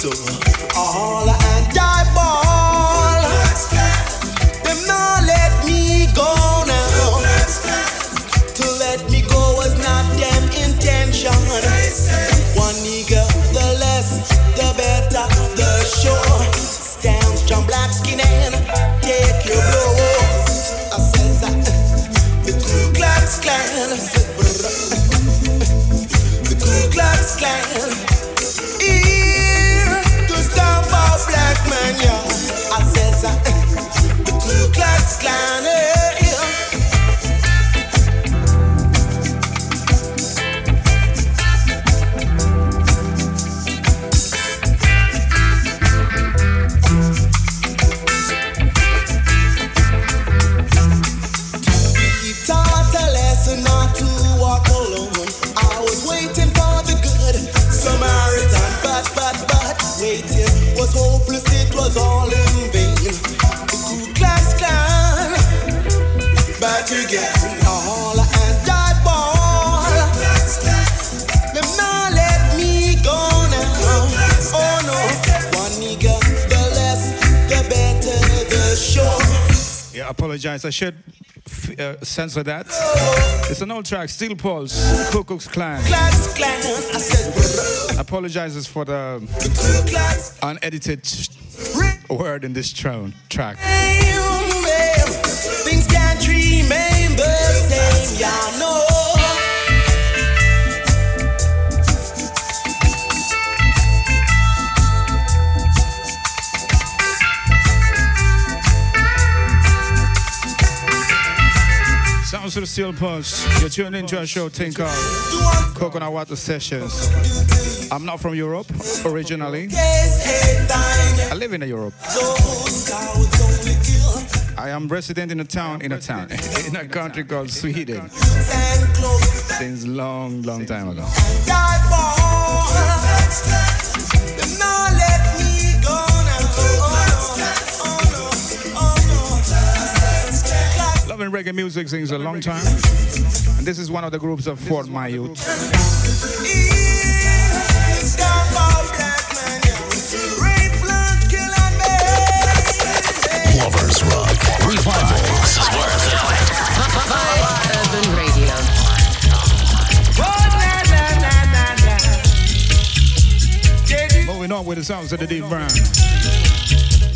door. I should f- uh, censor that. It's an old track, Steel Pulse, Ku said, Apologizes for the unedited word in this tro- track. Sounds of the Steel Pulse. You're tuned into a show, Tinker. Coconut Water Sessions. I'm not from Europe originally. I live in Europe. I am resident in a town, in a town, in a country called Sweden since long, long time ago. Loving reggae music since a long time. And this is one of the groups of Fort My Youth. Lovers Rock Revival. Urban Radio. Moving on with the sounds of the Deep Brown.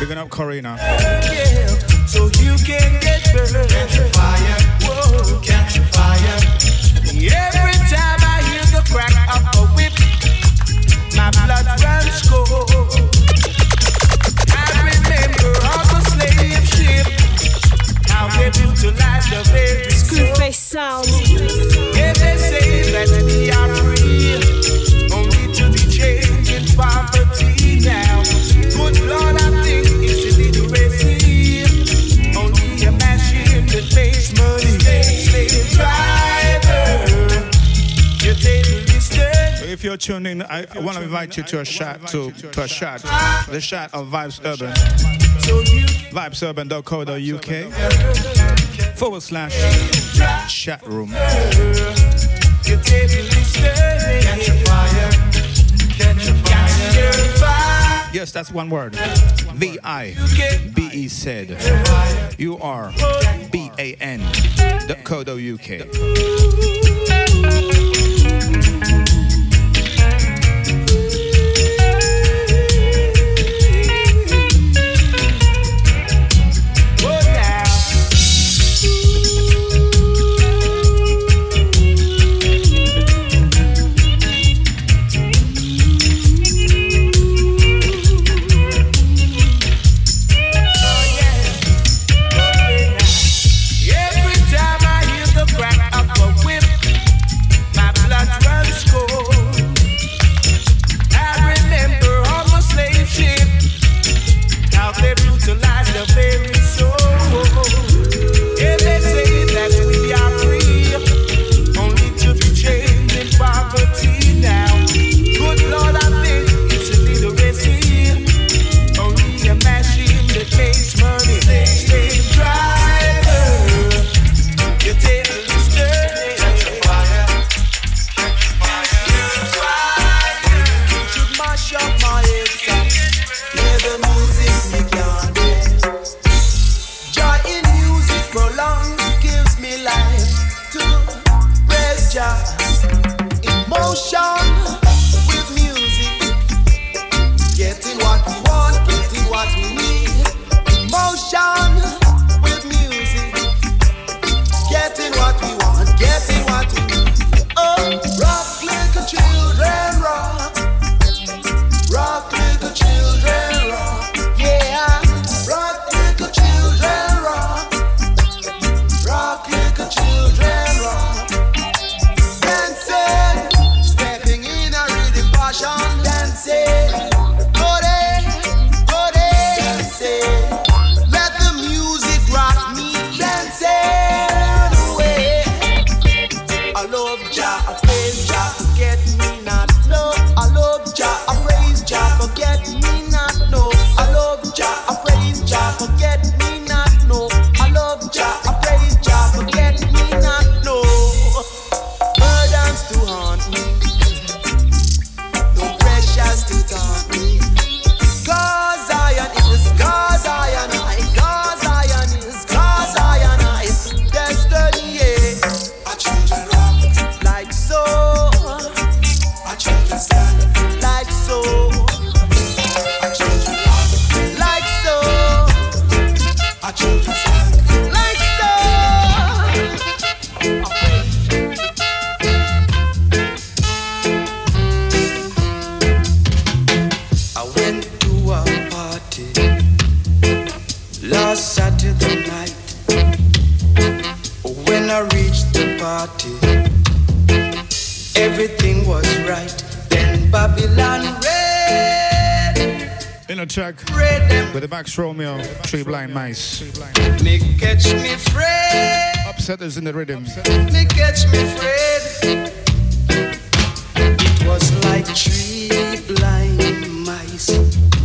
Bigging up Corina. So you can get burned. Catch a fire. Whoa. Catch a fire. Every time I hear the crack of a whip, my blood runs cold. I remember on the slave ship how they brutalized the very Screwface sound. Yeah, they say that we are free, distance. So if you're tuning in, I, I want to invite you to a shot to, to a shot, the shot of Vibes Urban, vibesurban.co.uk forward slash chat room. You take the distance. Catch a fire. Catch a fire. Yes, that's one word. V I B E said. U R B A N dot co dot UK. In a track with the Max Romeo, Three Blind Mice. Me catch me Fred. Upsetters in the rhythm. Me catch me Fred. It was like three blind mice.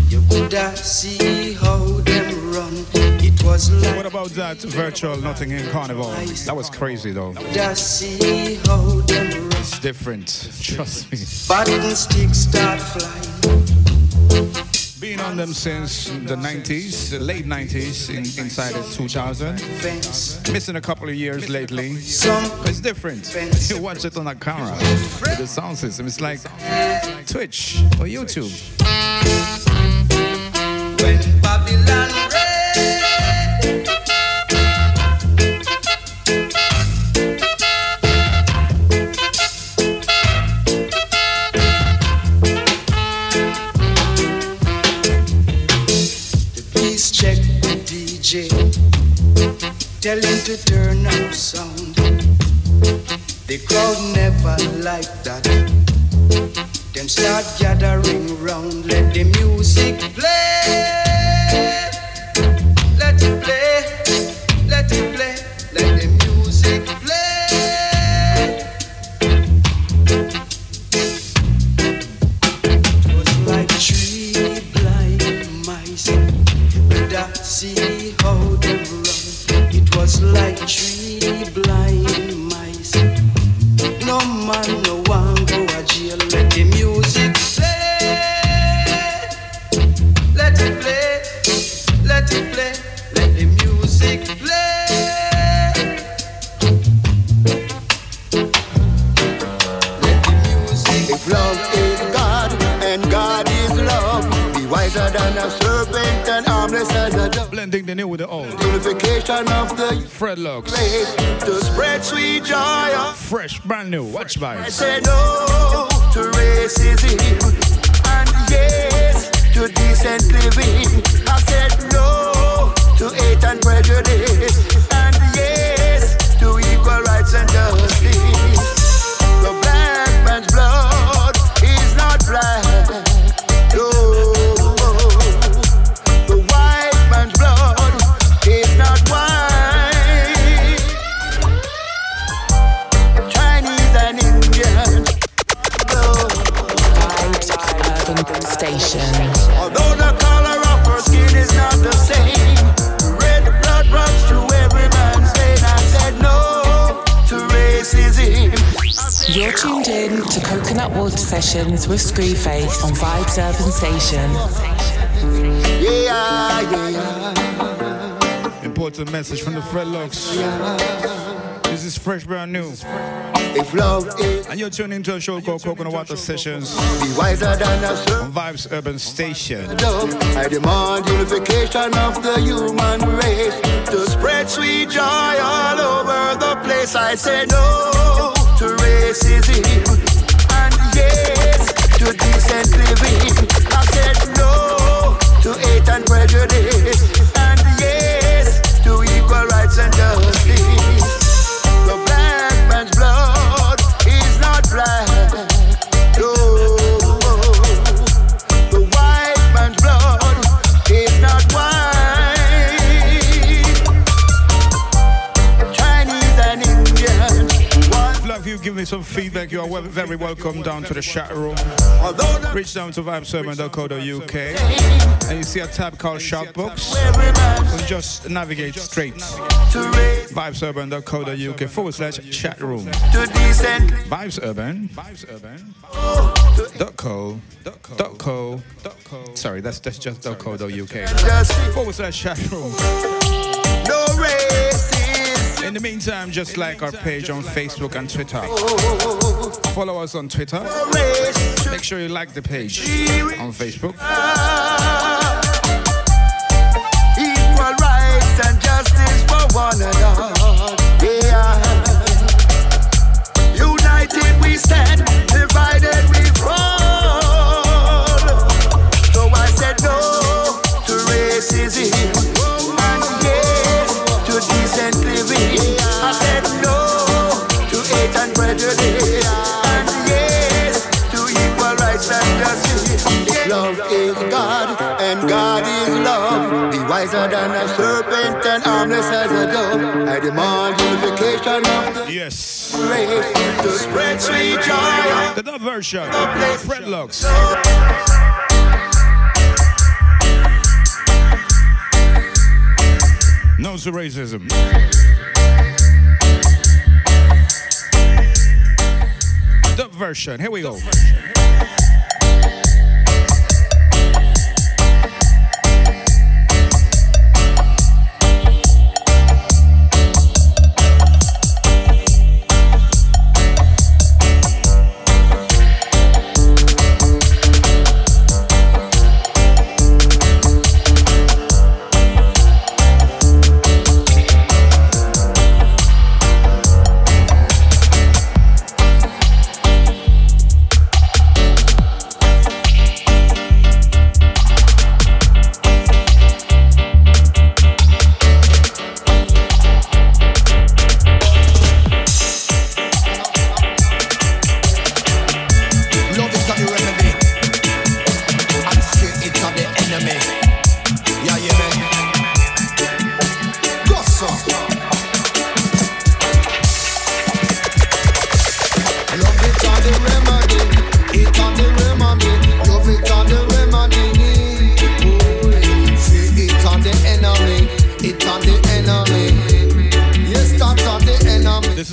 You could see how them run. It was like What about that virtual Nottingham Carnival? That was crazy though. see how them run. It's different. Trust me. Button sticks start flying. Been on them since the 90s, the late 90s, in, inside the 2000. Fence. Missing a couple of years lately. It's different. You watch it on a camera with the sound system. It's like Twitch or YouTube. when Babylon red. Tell him to turn up sound. The crowd never like that. Them start gathering round, let the music play. The Fredlocks. place to spread sweet joy. Fresh, brand new. Watch I vibes. say no to racism and yes to decent living. I said no to hate and prejudice and yes to equal rights and justice. Sessions with Screwface on Vibes Urban Station. Yeah, yeah. Important message from the Fredlocks. This is fresh, brand new. If love is And you're tuning into a show called Coconut Water Sessions be wiser than a on Vibes Urban Station. I demand unification of the human race to spread sweet joy all over the place. I say no to racism and yes to decent living. I said no to hate and prejudice feedback. You are wel- very welcome down to the chat room. Reach down to vibesurban.co.uk and you see a tab called Shoutbox. And just navigate straight. vibesurban.co.uk forward slash chat room. to decent. Vibes Urban. Vibes Urban. Dot co. Co. Sorry, that's that's just dot co. Dot uk. Just Forward slash chat room. no racism. In the meantime, just like our page on Facebook and Twitter. Follow us on Twitter. Make sure you like the page on Facebook. Equal rights and justice for one another. Yeah. United we stand, divided we fall. So I said no to racism and the to justice. Love is God and God is love. Be wiser than a serpent and harmless as a dove. I demand unification of the race to spread sweet joy. The dub version. Fredlocks. No to racism. Version. Here we go.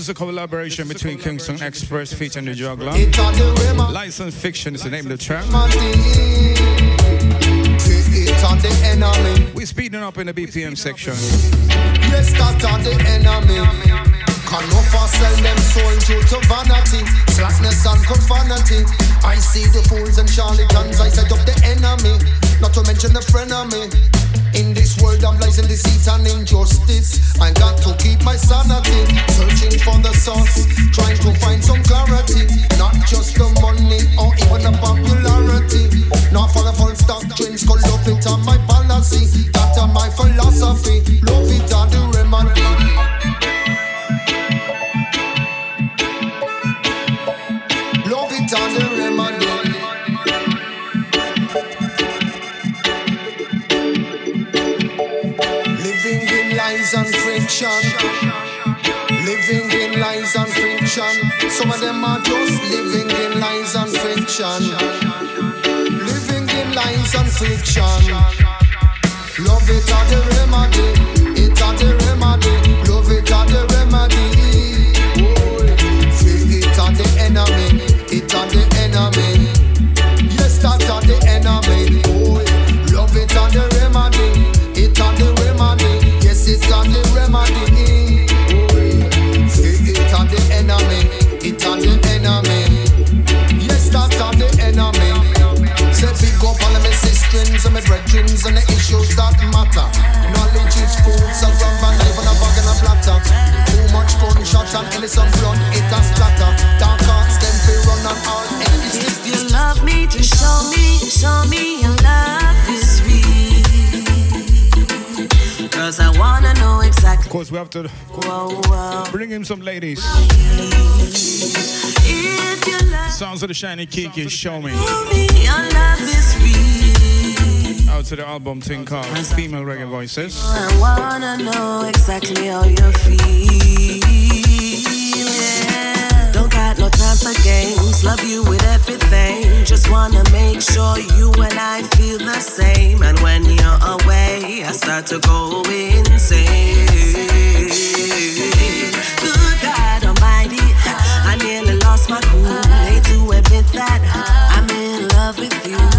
Enemy. This is a collaboration between Kingston Express featuring the Juggler. It are. Lies and Fiction is the name of the track. It are the enemy. We're speeding up in the BPM section. Yes, that are the enemy. Can no for sell them soul due to vanity, slackness and profanity. I see the fools and charlatans, I set up the enemy, not to mention the frenemy. In this world of lies and deceit and injustice, I got to keep my sanity, searching for the source, trying to find some clarity, not just the money or even the popularity. Not for the false doctrines, cause love it on my policy, that are my philosophy. Love it on the remedy. And friction. Living in lies and fiction. Some of them are just living in lies and fiction. Living in lies and friction. Love it on the remedy. It on the gunshot and blood, it a splatter. Dark hearts, them fi run on all enemies. If you love me, just show me, show me your love is real. Cause I wanna know Of exactly. course, we have to Whoa, whoa. bring in some ladies. If you love Sounds of the Shiny Kiki, show me. me, your love is real. Out to the album thing called Female Reggae Voices. I wanna know exactly how you feel. For games. Love you with everything. Just wanna make sure you and I feel the same. And when you're away, I start to go insane. Good God Almighty, I nearly lost my cool. Hate to admit that I'm in love with you.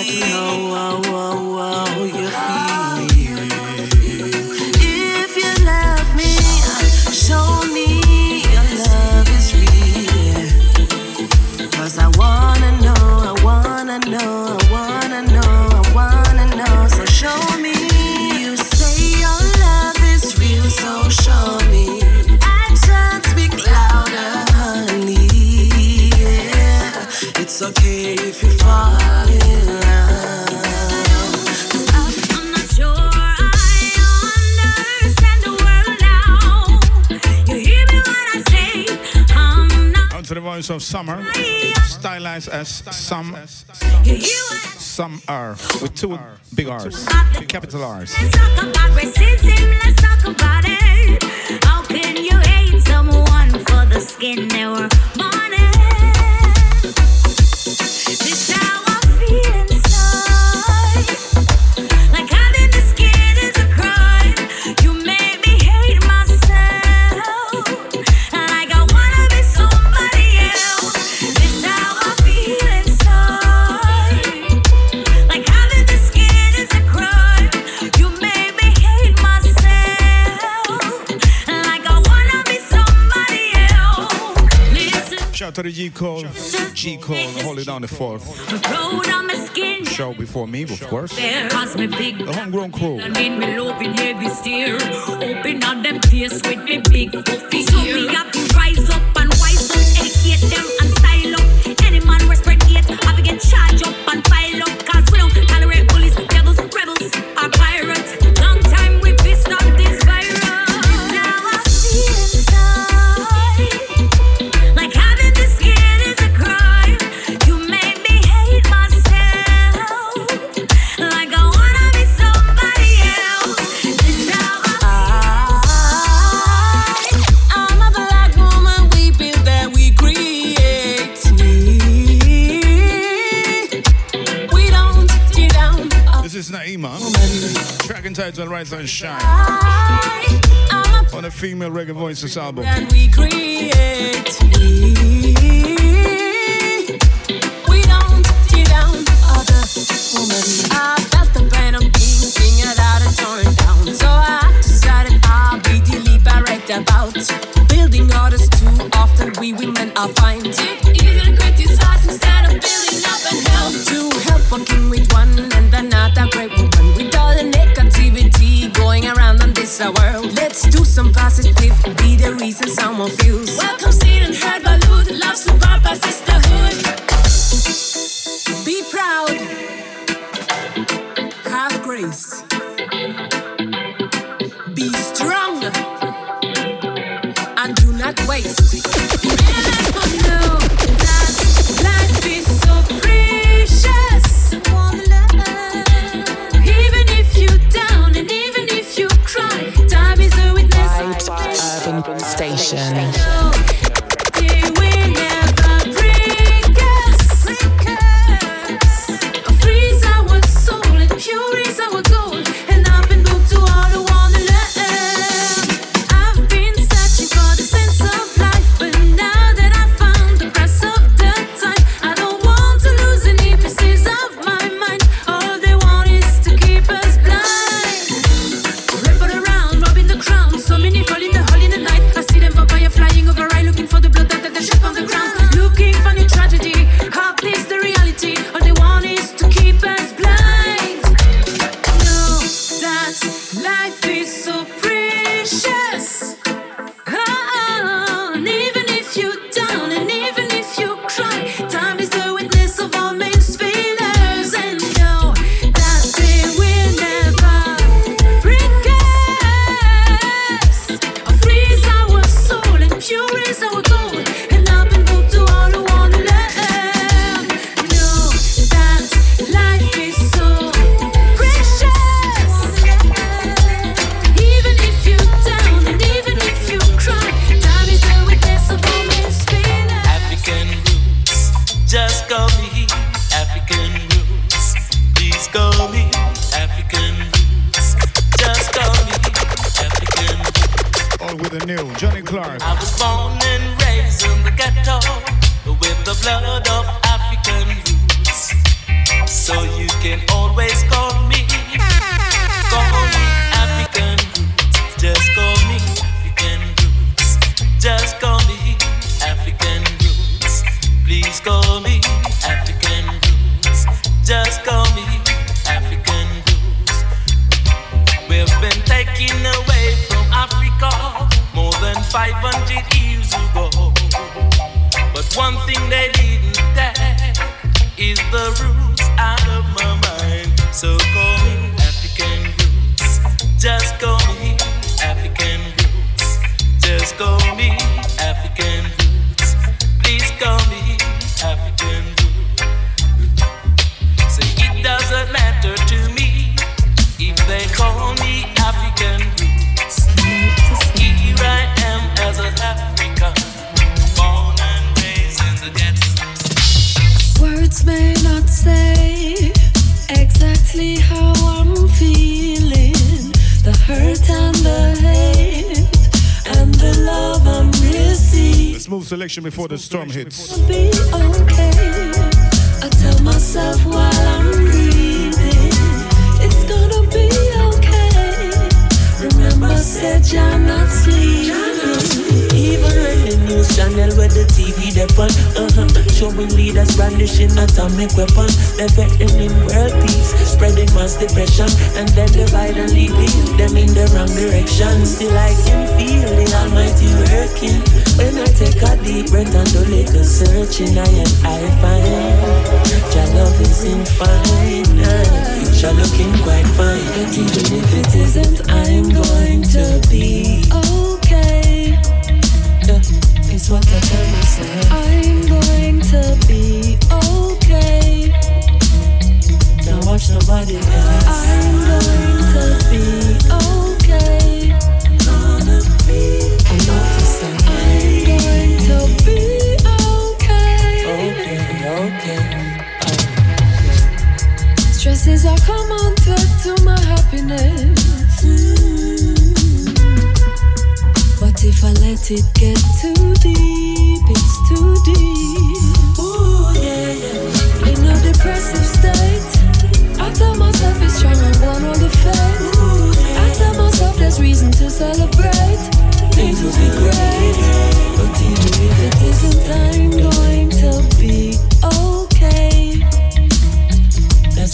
Exactly how, how, how, how you feel. voice of summer, stylized as some some R with two big R's, capital R's. Let's talk about racism. Let's talk about it. How can you hate someone for the skin they were born in? This for the G call. G call, it down the fourth. Show before me, of course. The homegrown crew. Me. Open them tears with me big So have to rise up and wise up, educate them and points this album. the roots out of my mind. So call me African roots. Just call me African roots. Just call me. Selection before the storm hits. be okay. I tell myself while I'm breathing, it's gonna be okay. Remember, said you're not sleeping. Even when the news channel where the TV depend, uh-huh, showing leaders brandishing atomic weapon, they're threatening world peace, spreading mass depression, and then divide and leading them in the wrong direction. Still I can feel the Almighty working when I take a deep breath and do little searching. I and I find your love is infinite, future looking quite fine. But even if it isn't, I'm going to be Okay, yeah, it's what I tell myself. I'm going to be okay. Don't watch nobody else. I'm going to be okay. Stresses are common threat to my happiness. Mm. But if I let it get too deep, it's too deep. Ooh, yeah, yeah. In a depressive state, I tell myself it's strong and one on the fate. I tell myself there's reason to celebrate. Things will be great. But even if it isn't, I'm going to be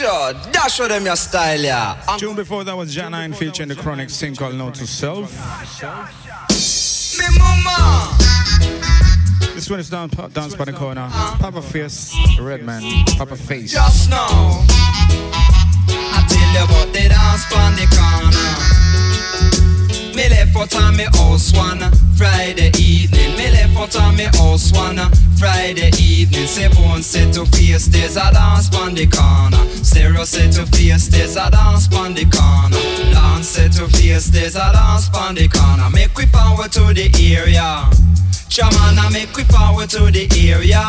Sure, dash show them your style, yeah. And Tune before that was Janine featuring the Chronic sing called Note to Self. me mama. This one is down, dance by the corner. Uh-huh. Papa Face, Redman, Papa Face. Just now, I tell you about the dance on the corner. Left out on me house one Friday evening. Me left out on me house one Friday evening. Say bone set to face, there's a dance on the corner. Stereo set to face, there's a dance on the corner. Dance set to face, there's a dance on the corner. Make we forward to the area. Shamana make we forward to the area.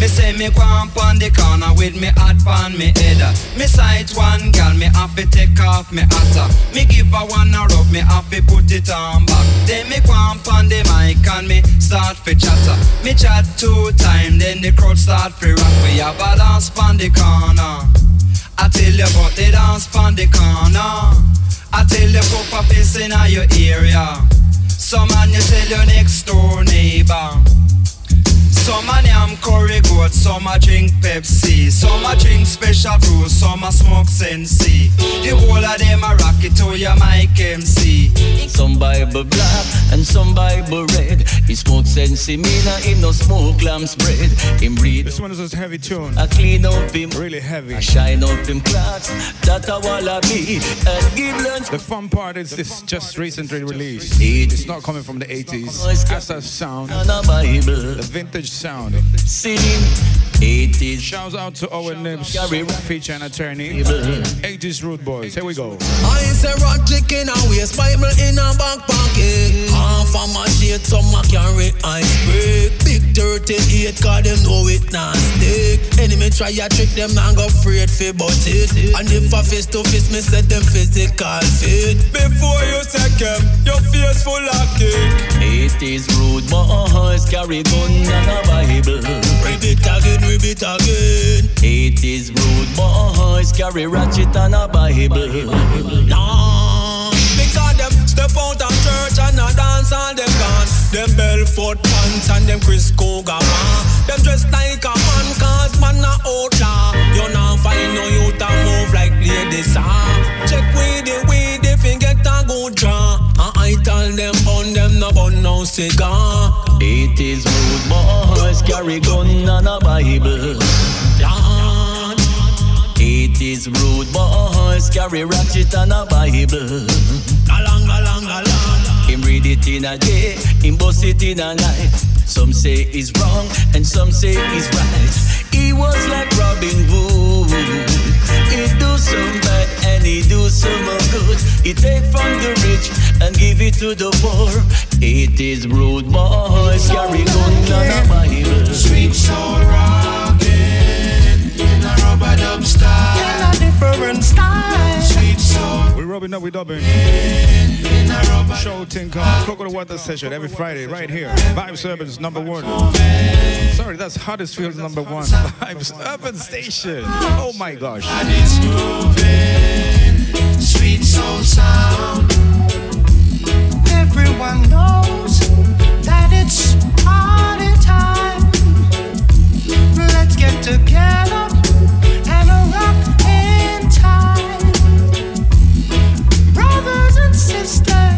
Me say me go on the corner with me hat pon me head. Me sight one gal, me have to take off me hat. Me give her one a rub, me have to put it on back. Then me go on the mic and me start fi chatter. Me chat two time, then the crowd start fi rock. We have a dance pon the corner. I tell you about the dance pon the corner. I tell you put a face in your area. Some man you tell your next door neighbor. Some a yam curry goat, some a drink Pepsi Some a drink special brew, some a smoke Sensi The whole of them a rock it to your mic MC Some Bible black and some Bible red. He smoke sense in me, now him no smoke lamb's bread. Him breathe This one is a heavy tune. I clean up him, Really heavy. I shine up him clocks. That a wallaby and give lunch. The fun part is this just recently released. It's not coming from the 80s. That's that sound. And a Bible The vintage sound. singing 80s. Shouts out to Owen Nibs, feature and attorney. 80s Root Boys. Here we go. I say rat chicken and waste Bible in a back pocket. Half of my shit, some a carry ice break. Big 38, cause them know it not stick. Enemy try a trick, them not go afraid fi but it. And if a face to face, me set them physical fit. Before you take them, your face full of kick. 80s rude boys carry gun and a Bible. Rip it again, rip it again. 80s rude boys carry ratchet and a Bible. Nah, because them step out of church and a dance all them gone. Them Belfort pants and them Chris Cougar. Them dress like a man cause man a outlaw. You not find no youth a move like ladies ah. Check with the no cigar. 80s rude boys carry gun and a Bible. Lord, 80s rude boys carry ratchet and a Bible. galang galang galang. Him read it in a day, him bust it in a night. Some say it's wrong and some say it's right. He was like Robin Hood. He do some bad and he do some good. He take from the rich and give it to the poor. It is rude boys carry gun and a Bible. Sweet soul rockin' in a rubber dub style. In a different style. Sweet soul. We rubbing up, we dubbing. In Show Tinker, Coconut Water Session every Friday, right here. Vibes Urban's number one. Sorry, that's Huddersfield's number one. Vibes Urban Station. Oh my gosh. moving. Sweet soul sound. Everyone knows that it's party time. Let's get together and rock in time. Brothers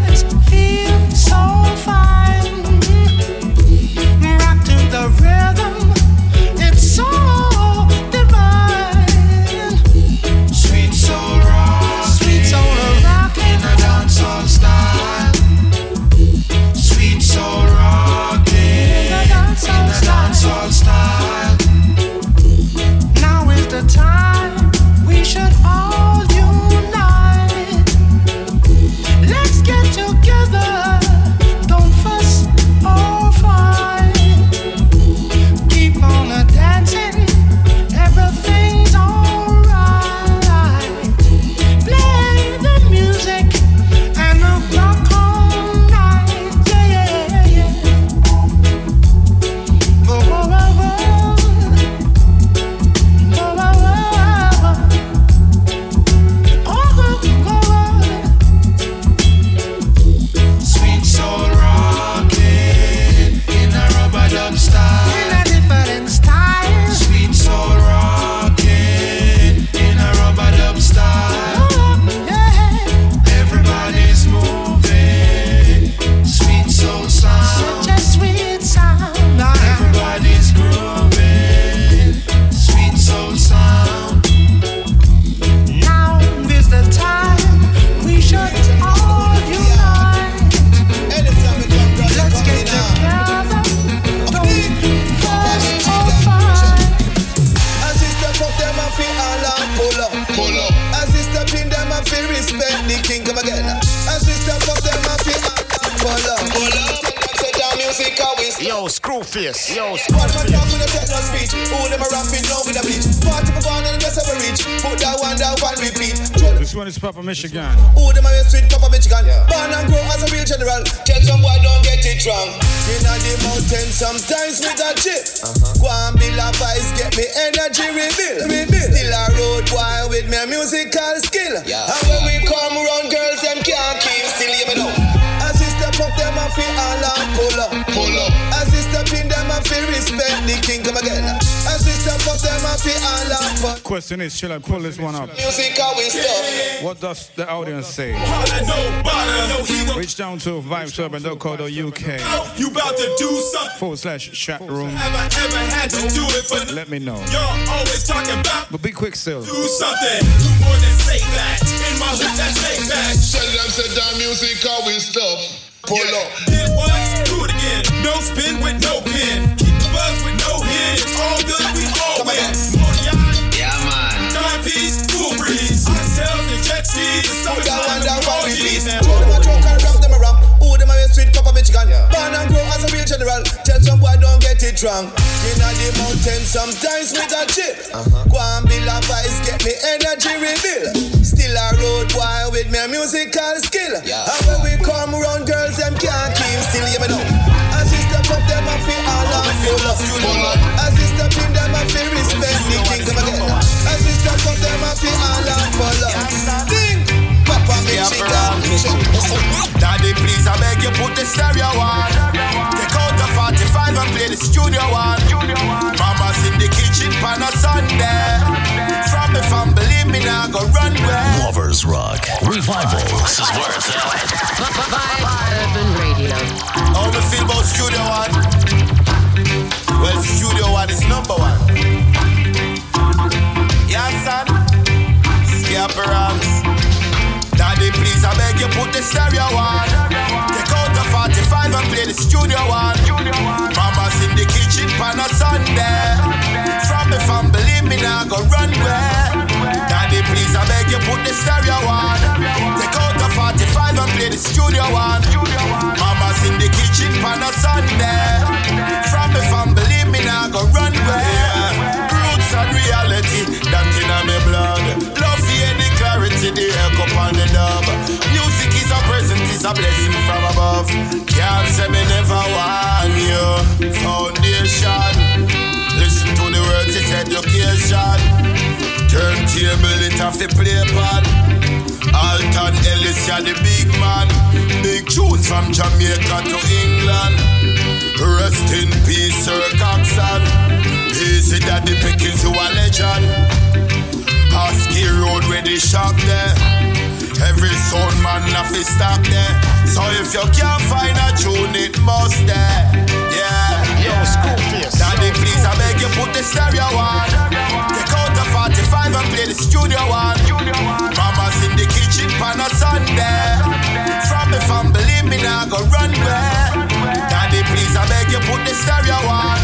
Michigan. Question is, I pull this one up? Music always stuff. What does the audience say? Reach down to vibesurban.co.uk You about to do something. forward slash chat room. Have I ever had to do it for Let me know. Y'all always talking about But be quick still. do something. Do more than say that. In my hood, that's take back. Tell them say that music always stuff. Pull up. Get wrong. In the mountain sometimes with a chip. Go and build a vice, get me energy reveal. Still a road boy with me musical skill. And when we come round, girls them can't keep still. You know. As we step up, them a feel all and full up. As we step in, them a feel respect the king come again. As we step up, them a feel all and full up. Ding. Papa Michigan. Daddy, please, I beg you, put the stereo on. Take 45 and play the studio one. Mama's in the kitchen pan a Sunday. From the fam, believe me now, go run where. Lovers Rock Revival. This is where it's Urban Radio. How we feel about Studio One? Well, Studio One is number one. Yeah, son. Scapper ranks. Daddy, please, I beg you, put the stereo on. Take five and play the studio one. Mama's in the kitchen pan a Sunday. From the family, me now go run where. Daddy, please, I beg you, put the stereo on. Take out the 45 and play the studio one. Mama's in the kitchen pan a Sunday. From the family, me now go run where. Roots and reality, that in my blood. Love, the clarity, the echo on the dub is a blessing from above. Can't say me never want you. Foundation. Listen to the words, it's education. Turntable, it have to play pan. Alton Ellis, yeah, the big man. Big tunes from Jamaica to England. Rest in peace, Sir Coxsone. Easy that the pickings, you a legend. Husky Road where they shop there. Every sound man have to stop there. So if you can't find a tune, it must there. Yeah. Yo, school face. Daddy, please, I beg you put the stereo on. Take out the 45 and play the studio one. Mama's in the kitchen pan a Sunday. From the family, me nah go run where. Daddy, please, I beg you put the stereo on.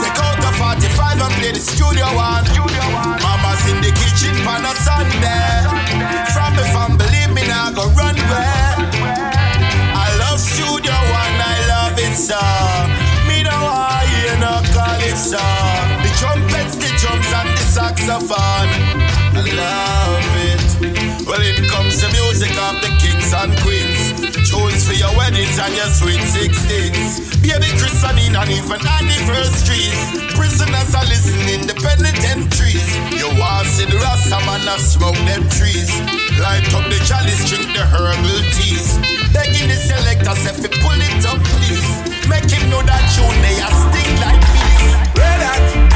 Take out the 45 and play the studio one. Mama's in the kitchen pan a Sunday. From the family, nah go run where. I love studio one, I love uh, it so. Me no want hear no calypso. The trumpets, the drums, and the saxophone. I love it. Well, it weddings and your sweet sixteens. Baby christening and even anniversaries. Prisoners are listening the penitentiaries. You want see the Rasta man a smoke them trees. Light up the chalice, drink the herbal teas. Begging the selector, say fi pull it up please. Make him know that tune they a sting like bees. Hot.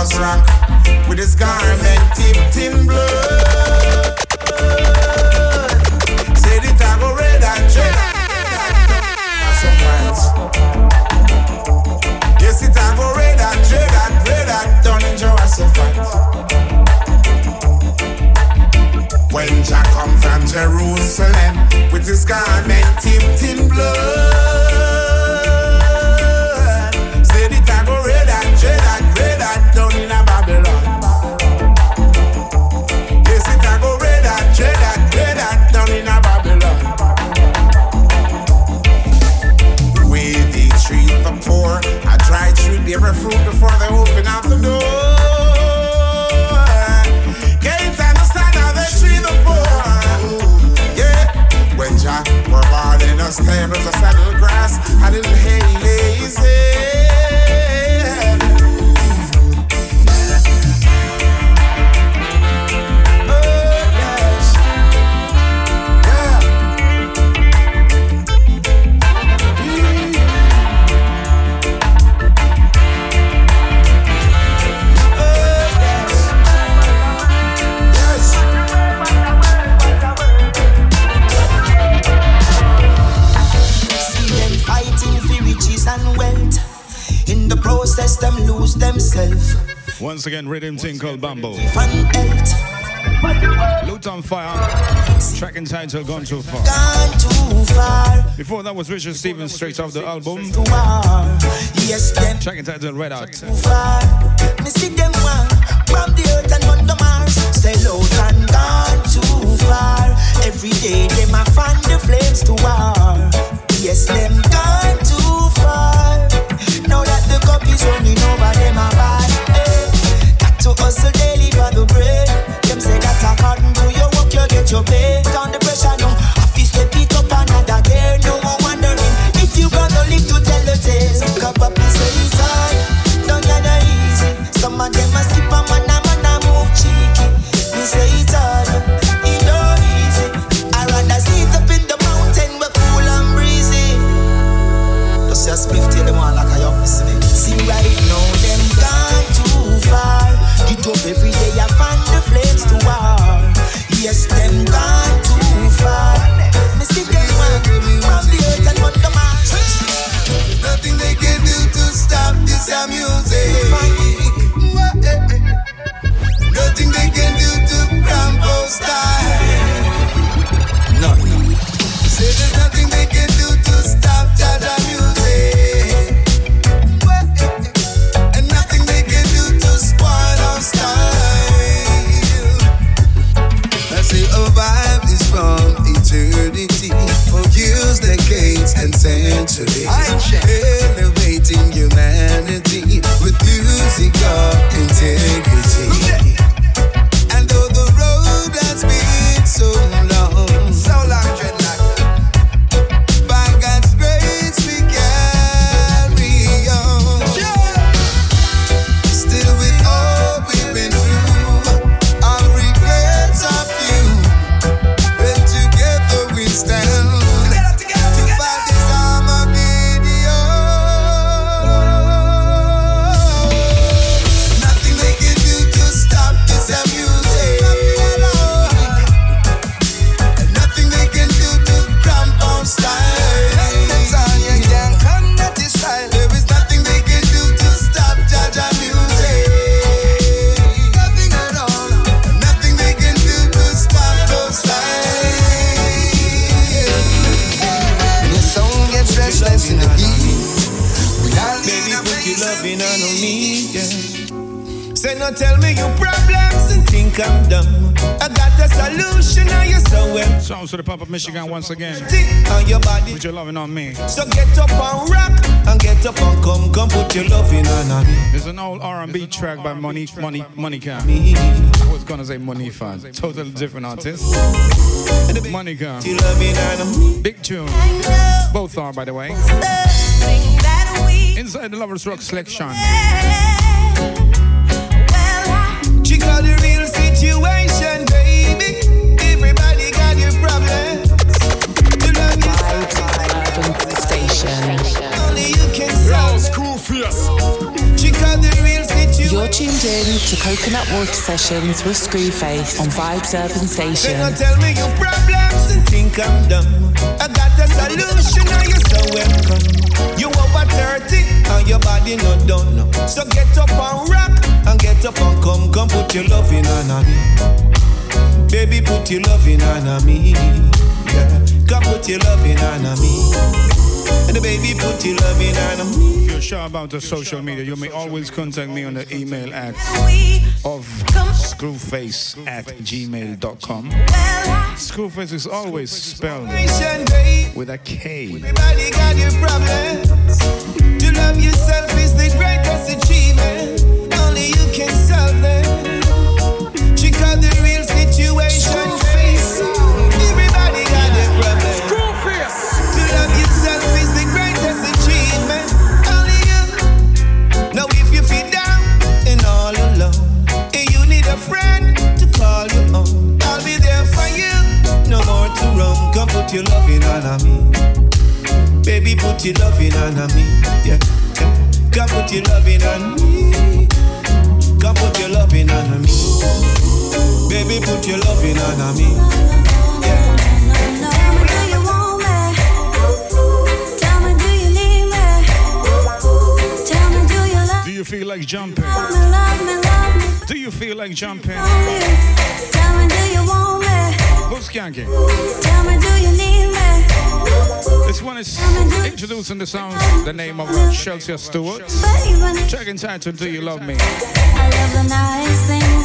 Buzz Rock with his garment tipped in blood, said it I go red and red. That's a France. Yes, it I go red and red and red and down in Jehoshaphat. When Jack come from Jerusalem with his garment tipped in blood. Every fruit before they open out the door. Can't understand how they treat the poor. Yeah, when Jack were born in a stables of saddle grass, I didn't hate lazy. The them lose themselves. Once again, rhythm thing called Bamboo. Fun. Loot on fire. Track entitled Gone Too Far. Gone too far. Before that was Richard Stevens straight off the album. Yes, them Track entitled Red Out. too far. Me see them one from the earth and on the Mars. Sell out and gone too far. Every day them a fan the flames to war. Yes, them gone too work Michigan once again. On your body, Put your loving on me. so get up and rock and get up and come, come put your loving on me. There's an old R&B track by Monique, Monique, Monica. I was gonna say Monifa. Totally different artist. Monica. Big tune. Both are, by the way. Inside the Lovers Rock selection. You're tuned in to Coconut Water Sessions with Screwface on Vibes Urban They don't Station. tell me your problems and think I'm dumb. I got a solution, you're so welcome. You over 30 and your body not done. So get up and rock and get up and come, come put your on me. Baby, put your on me. Yeah. Come put your on me. And the baby, put your loving on me. If you're sure about the social media, you may always contact me on the email at of screwface at gmail.com. Screwface is always spelled with a K. Everybody got your problems. To love yourself you feel like jumping? Who's skanking? This one is introducing the song, the name of Chelsea Stewart. Track entitled Do You Love Me? I love the nice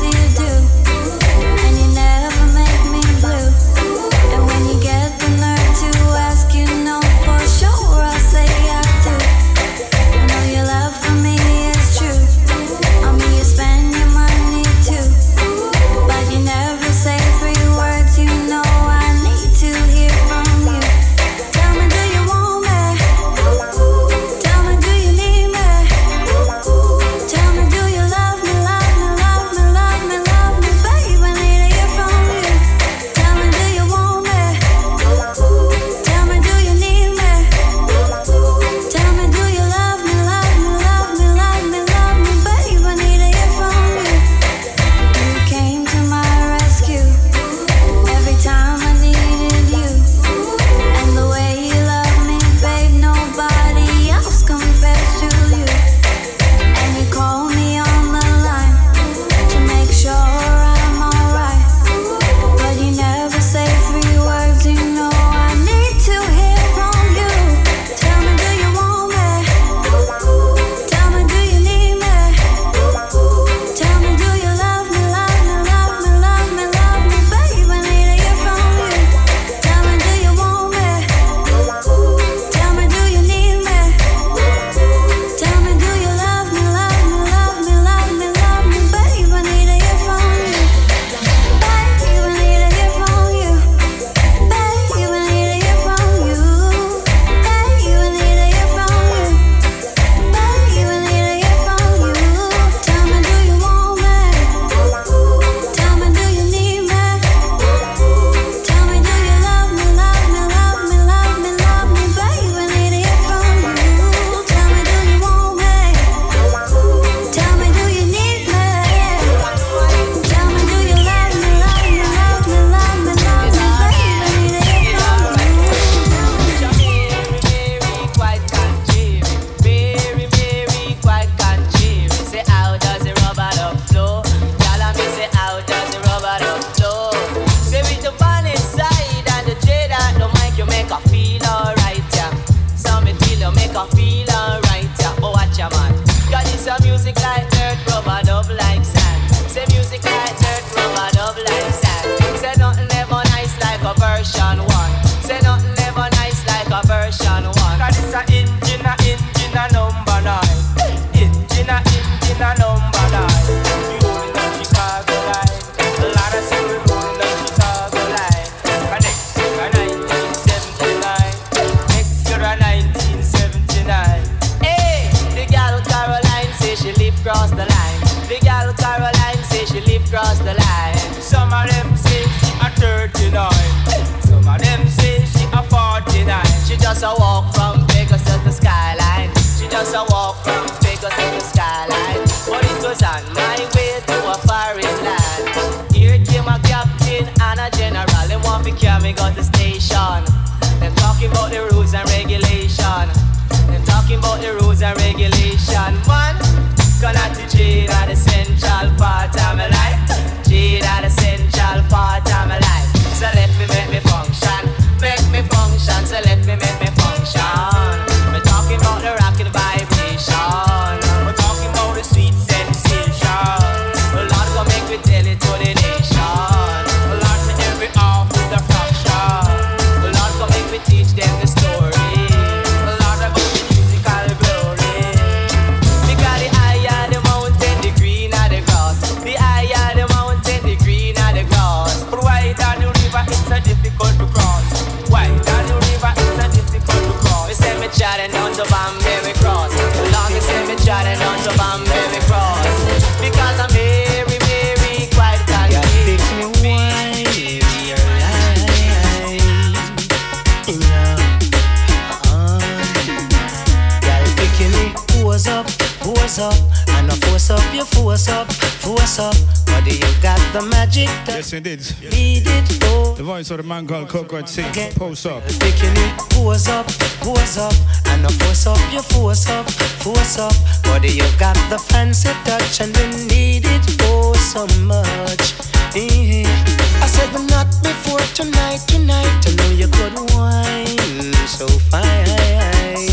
Listen, did. The voice of the man called Cockroach Sing. Post up. it. pose up, pose up. And the force up, you force up, force up. Body, you got the fancy touch and we need it oh so much. I said, but not before tonight, tonight. I know you could wine so fine.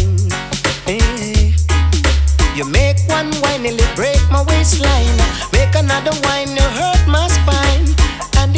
You make one whine, it break my waistline. Make another whine, you hurt my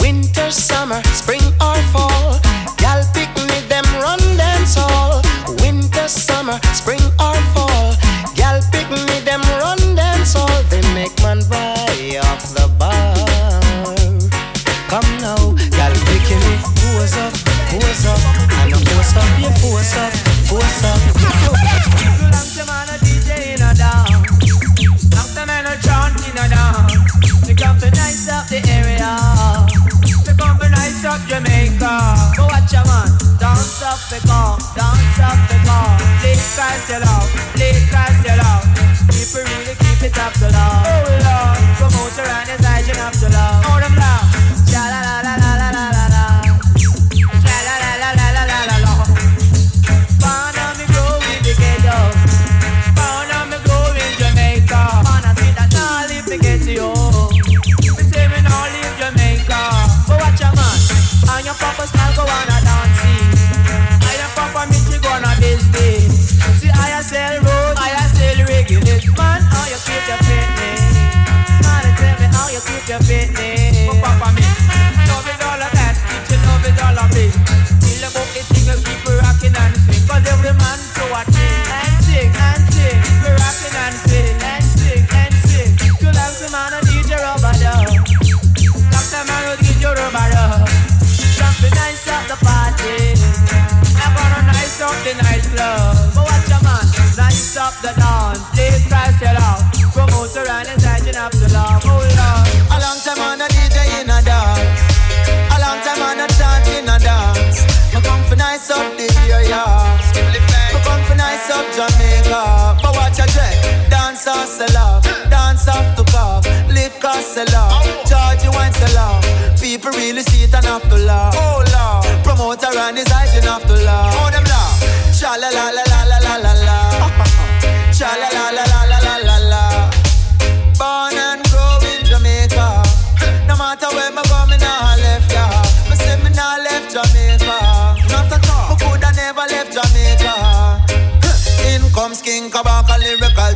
Winter, summer, spring or fall. Gal pick me, them run dance all. Winter, summer, spring the People really keep it up the love. Oh Lord, promote your and desire of the love. suit your fitness. oh, Papa me, love is all of that, teach your love is all of this. Feel about the thing and keep rocking and swing. Cause every man throw a thing and sing and sing. We rocking and sing and sing and sing. You like the man and need your rubber dog. Talk the man who need your rubber dog. Something nice at the party. I'm a nice up the nightclub. nice up the area. we come for nice up Jamaica. For watch a check, dance or sell off, dance off to cuff, liquor sell off, charge you wine sell off. People really see it and have to laugh. Oh Lord, promoter and his eyes you have to laugh. Oh them laugh. Cha la la la la la la la Cha la la la la la.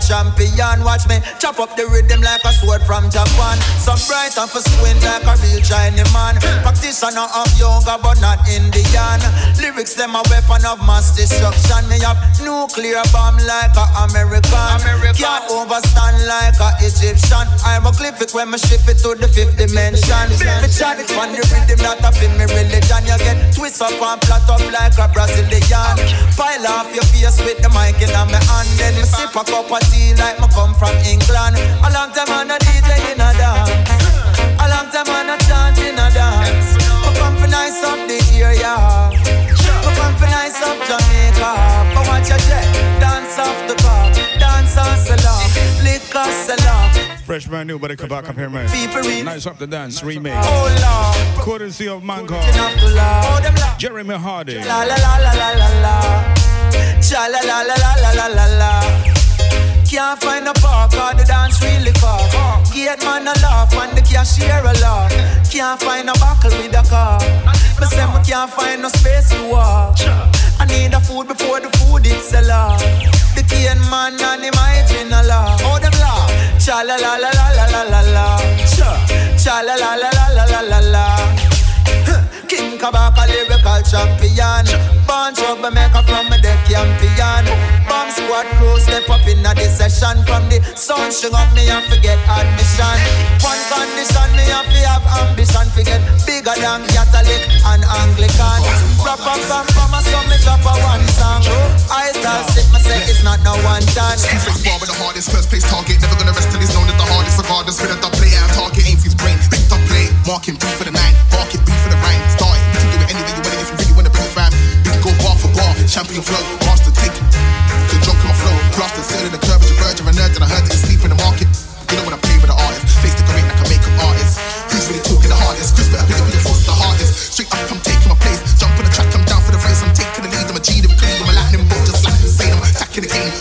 Champion. Watch me chop up the rhythm like a sword from Japan. Some bright and for squint like a real Chinese man. Practitioner of yoga but not Indian. Lyrics them a weapon of mass destruction. Me have nuclear bomb like a American. Can't overstand like a Egyptian. I'm a clip it when me shift it to the fifth dimension. Me chat on the rhythm that I feel me religion. You get twist up and flat up like a Brazilian. Pile off your face with the mic in my hand. Then me sip a cup of tea feel like me come from England. A long time I not DJ in a dance. A long time I not chant in a dance. Me come for nice up the area. Me come for nice up Jamaica. Me watch a jet dance off the car, dance on salon, us salon. Fresh brand new, but it come back up here, man. Nice up the dance, remake. Oh, Lord. Courtesy of Mango. Jeremy Hardy. La la la la la la la. Cha la la la la la la la. Can't find a park or the dance really far. Gate man a laugh and the cashier a laugh. Can't find a buckle with a car. Me say me can't find no space to walk. I need a food before the food it's a law. The cane man and him hygiene a law. Oh them laugh. Cha la la la la la la la la. Cha cha la la la la la la la la. King Kabaka lyrical champion. Born trouble maker from a deck champion. Bomb squad crew step up in a session. From the sun shing up me and forget admission. One condition me have to have ambition. Forget bigger than Catholic and Anglican. Proper from from a son me drop a one song. I tell sick me say it's not no one time. Scarface bar with the hardest, first place target. Never gonna rest till he's known as the hardest. Regardless, with a dub play out target, for his brain. Big dub play, marking B for the nine, bark it B for the rhyme. Start champion flow, master take. To drunk on my flow, plaster sailing the curve, your virgin, a nerd, and I heard that you sleep in the market. You know when I play with the artist, face the great like a makeup artist. Who's really talking the hardest? Chris better be the force the hardest. Straight up, I'm taking my place. Jump on the track, I'm down for the race. I'm taking the lead. I'm a G to clean. I'm a lightning bolt, just like Usain. I'm attacking the game,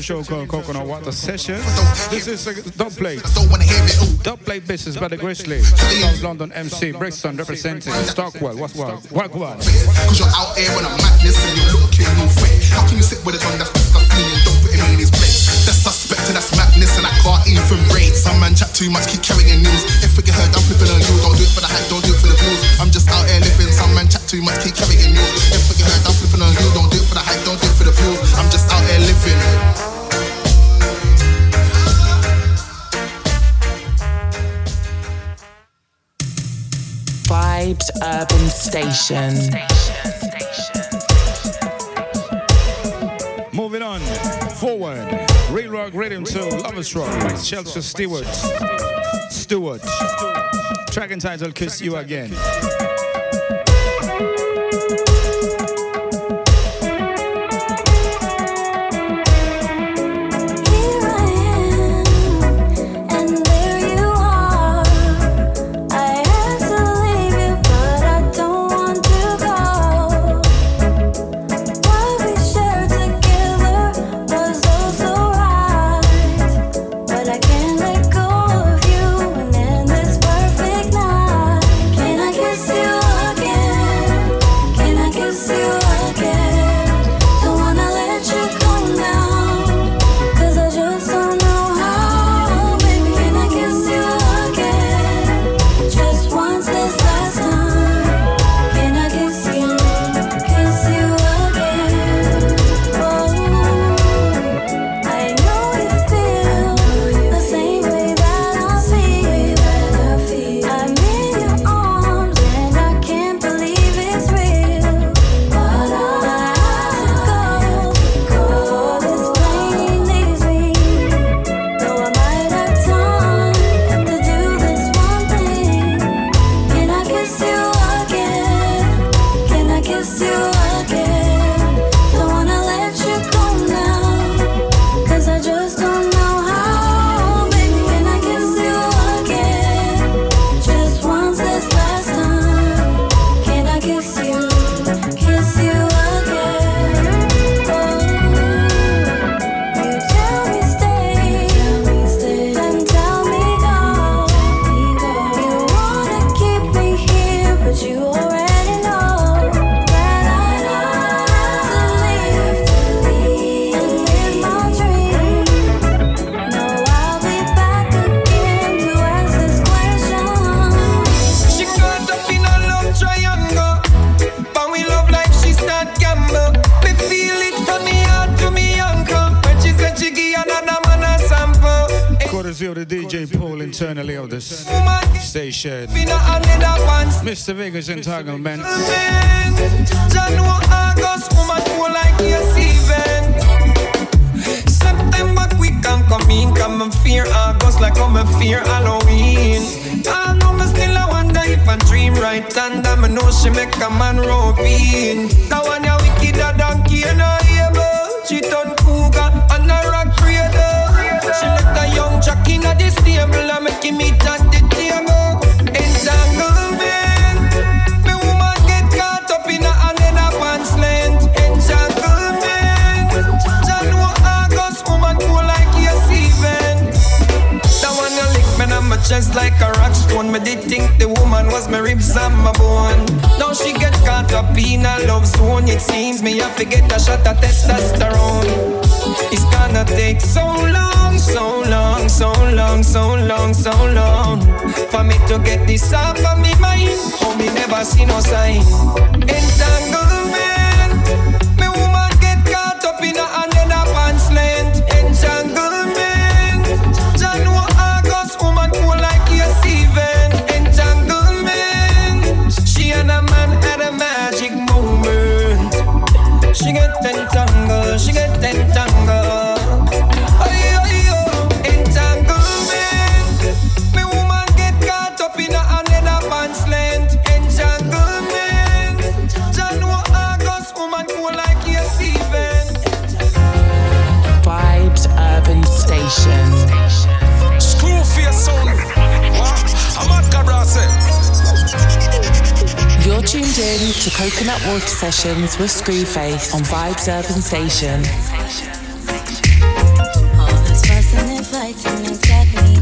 show called Coconut Water Sessions. This is a dub plate. Dub plate business by the Grizzly. South London MC, Brixton representing Stockwell. What's what? What what? Cause you're out here when I'm madness and you're looking no fake. How can you sit with a gun that's me and don't put him in his place? That's suspect and that's madness and I can't even rate. Some man chat too much, keep carrying news. If we get heard, I'm flipping on you. Don't do it for the hype, don't do it for the views. I'm just out here living. Some man chat too much, keep carrying news. If we get heard, I'm flipping on you. Don't do it for the hype, don't do it for the views. Living. Vibes Urban Station. Moving on, forward. Real Rock Rhythm 2, Lovers Rock Chelsea Stewart. Stewart. Track entitled Kiss You Again. Of the DJ pool internally of this station. Mr. Vegas Entanglement. January, August, woman who like yes even. September quick and come in, come and fear August like I'm a fear Halloween. I know me still I wonder if I dream right and I know she make a man. That one ya than Cain and. She turn jock in the stable make him eat at the table. Entanglement. Chest like a rock stone. Me did think the woman was my ribs and my bone. Now she get caught up in a love zone. It seems me have to get a shot of testosterone. It's gonna take so long, so long, so long, so long, so long for me to get this off of me mind. Oh, me never see no sign. To Coconut Water Sessions with Screwface on Vibes Urban Station. This fussing and fighting has got me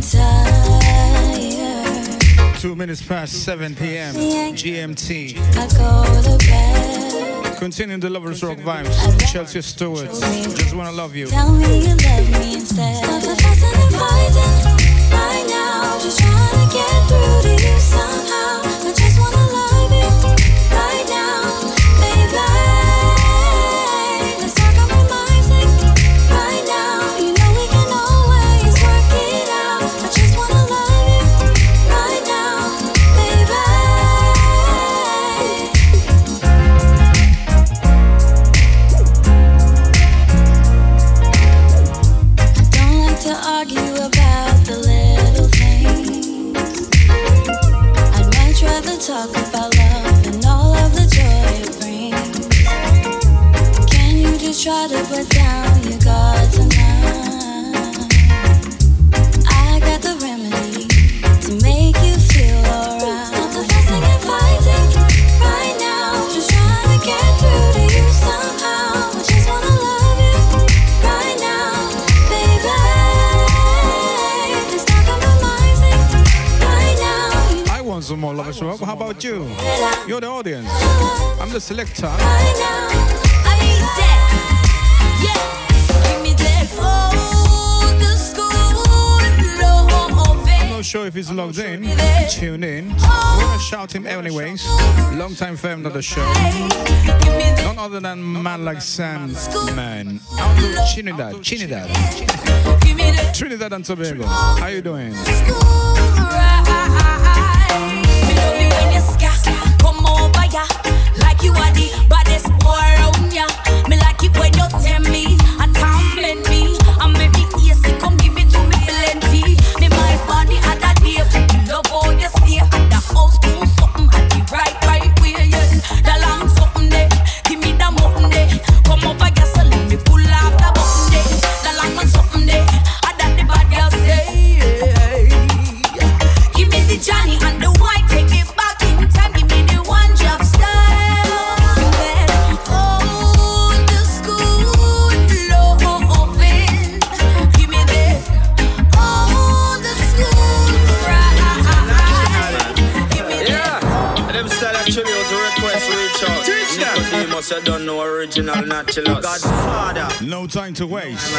tired. Two minutes past 7 p.m. GMT. I go to bed. Continuing the Lovers Rock vibes. Chelsea Stewart. Just wanna love you. Tell me you love me instead. Stop the fussing and fighting right now. Just trying to get through to you somehow. You're the audience. I'm the selector. I'm not sure if he's logged in. Tune in. We're gonna shout him anyways. Long time fan of the show. None other than man like Sam Man. Out of Trinidad. Trinidad. Trinidad and Tobago. How you doing? You are the baddest boy around ya. Me original naturalist. Godfather. No time to waste.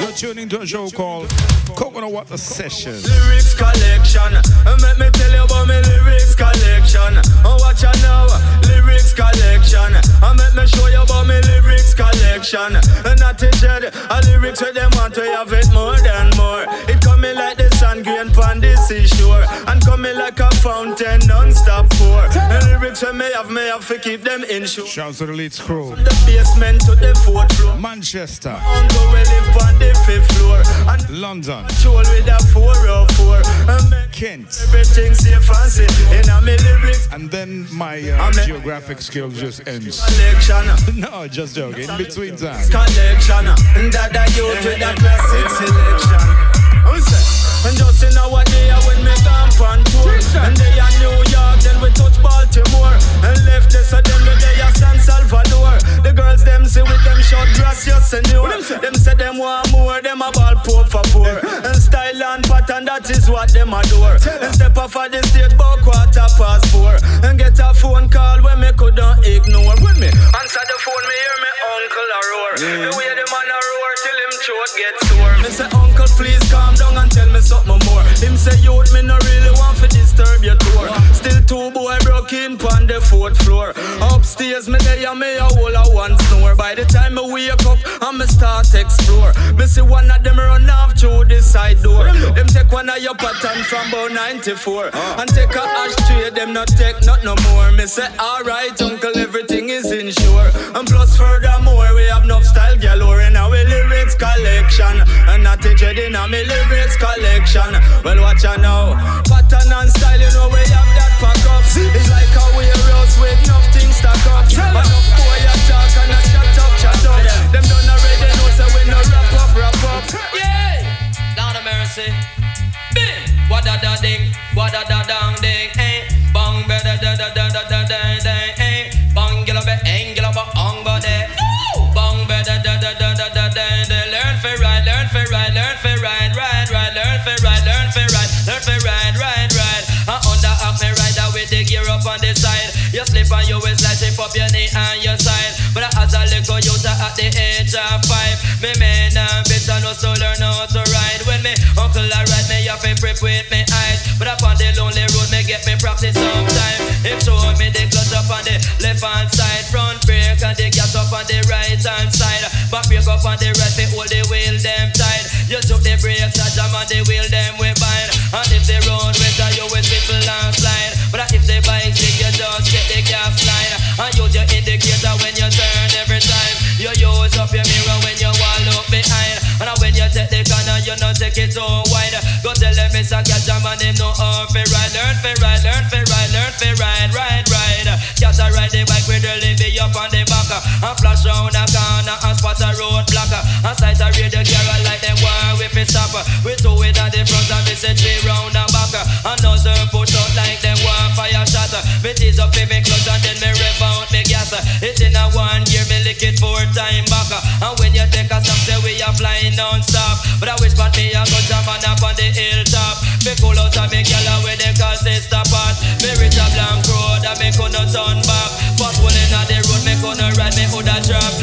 You're tuning to a show called Coconut Water Sessions. Lyrics collection. Let me tell you about my lyrics collection. Oh, watch out now. Collection. Uh, Let me show you about my lyrics collection. And Not to shed a lyrics with them want to have it more than more. It coming like the sun green pon the seashore and coming like a fountain, non-stop pour. The lyrics when me have, me have to keep them in shore. Shouts to the lead crew. The basement to the fourth floor. Manchester. Uncle we live on the fifth floor. And London. Patrol with a 404. And make Kent. And then my uh, geographic skill just ends. no, just joking. In between times. And that I youth with a classic selection. Who say? And just in our day when me gone on tour And they are New York, then we touch Baltimore. And left this then we they are San Salvador. The girls them see with them short dress, you senor Them say? Them want more, them a ball poor for poor. And style and pattern, that is what them adore. And step off of the stage, about quarter past four And get a phone call when me couldn't ignore. When me. Answer the phone, me hear me uncle a roar. The way the man a roar till him throat gets sore. Me say uncle please calm down and tell me something more? Him say youth me no really want to disturb your tour. Still two boy broke in pon the fourth floor. Upstairs me there and me a whole a one snore. By the time me wake up and me start explore. Me see one of them run off through the side door. Them take one of your pattern from about 94 ah. And take a ashtray them not take not no more. Me say alright uncle everything is insured And plus furthermore collection. And not a dread in our lyrics collection. Well watch out now. Pattern and style you know we have that pack up. It's like a warehouse with nothing stack up. Enough boy a talk and a chat up chat up. Them. Done already know so we no wrap up wrap up. Yeah, down to mercy. Bim, what da da ding, what da da dang ding, You slip on like shape up your knee and your side. But as a little youth at the age of five, me man and bitch I know to learn how to ride. When me uncle a ride me, have to prep with me eyes. But upon the lonely road, me get me practice sometime. Him show me the clutch up on the left hand side, front brake and the gas up on the right hand side. Back brake up on the right, me hold the wheel them tight. You took the brakes, I jam on the wheel them we bind. And if the road indicator when you turn every time. You use up your mirror when you want look behind. And when you take the corner, you not take it too wide. Go tell them it's a catch a man, him no how fi ride. Learn fi ride, learn fi ride, learn fi ride, ride, ride. Catch a ride the bike with the be up on the back. And flash round the corner and spot a road block. And sight a radio gear it stop. We two in at the front and we say three round the back. And nozzle push out like them war fire shot. Me tease up in me clutch and then me rev out me gas. It in a one gear, me lick it four time back. And when you take a stop, say we are flying non-stop. But I wish but me a go jam man up on the hilltop. Me cool out of me gyal where them call sister pot. Me reach a blank road and me couldn't turn back. One in the road, me couldn't ride, me coulda drop.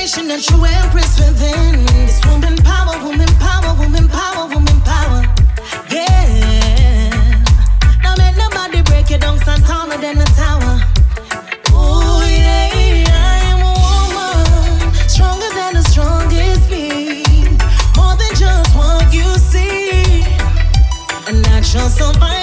Your validation, that true empress within. This woman power, woman power, woman power, woman power. Yeah. Don't make nobody break you down, stand taller than a tower. Yeah, I am a woman, stronger than the strongest. More than just what you see a natural survivor. This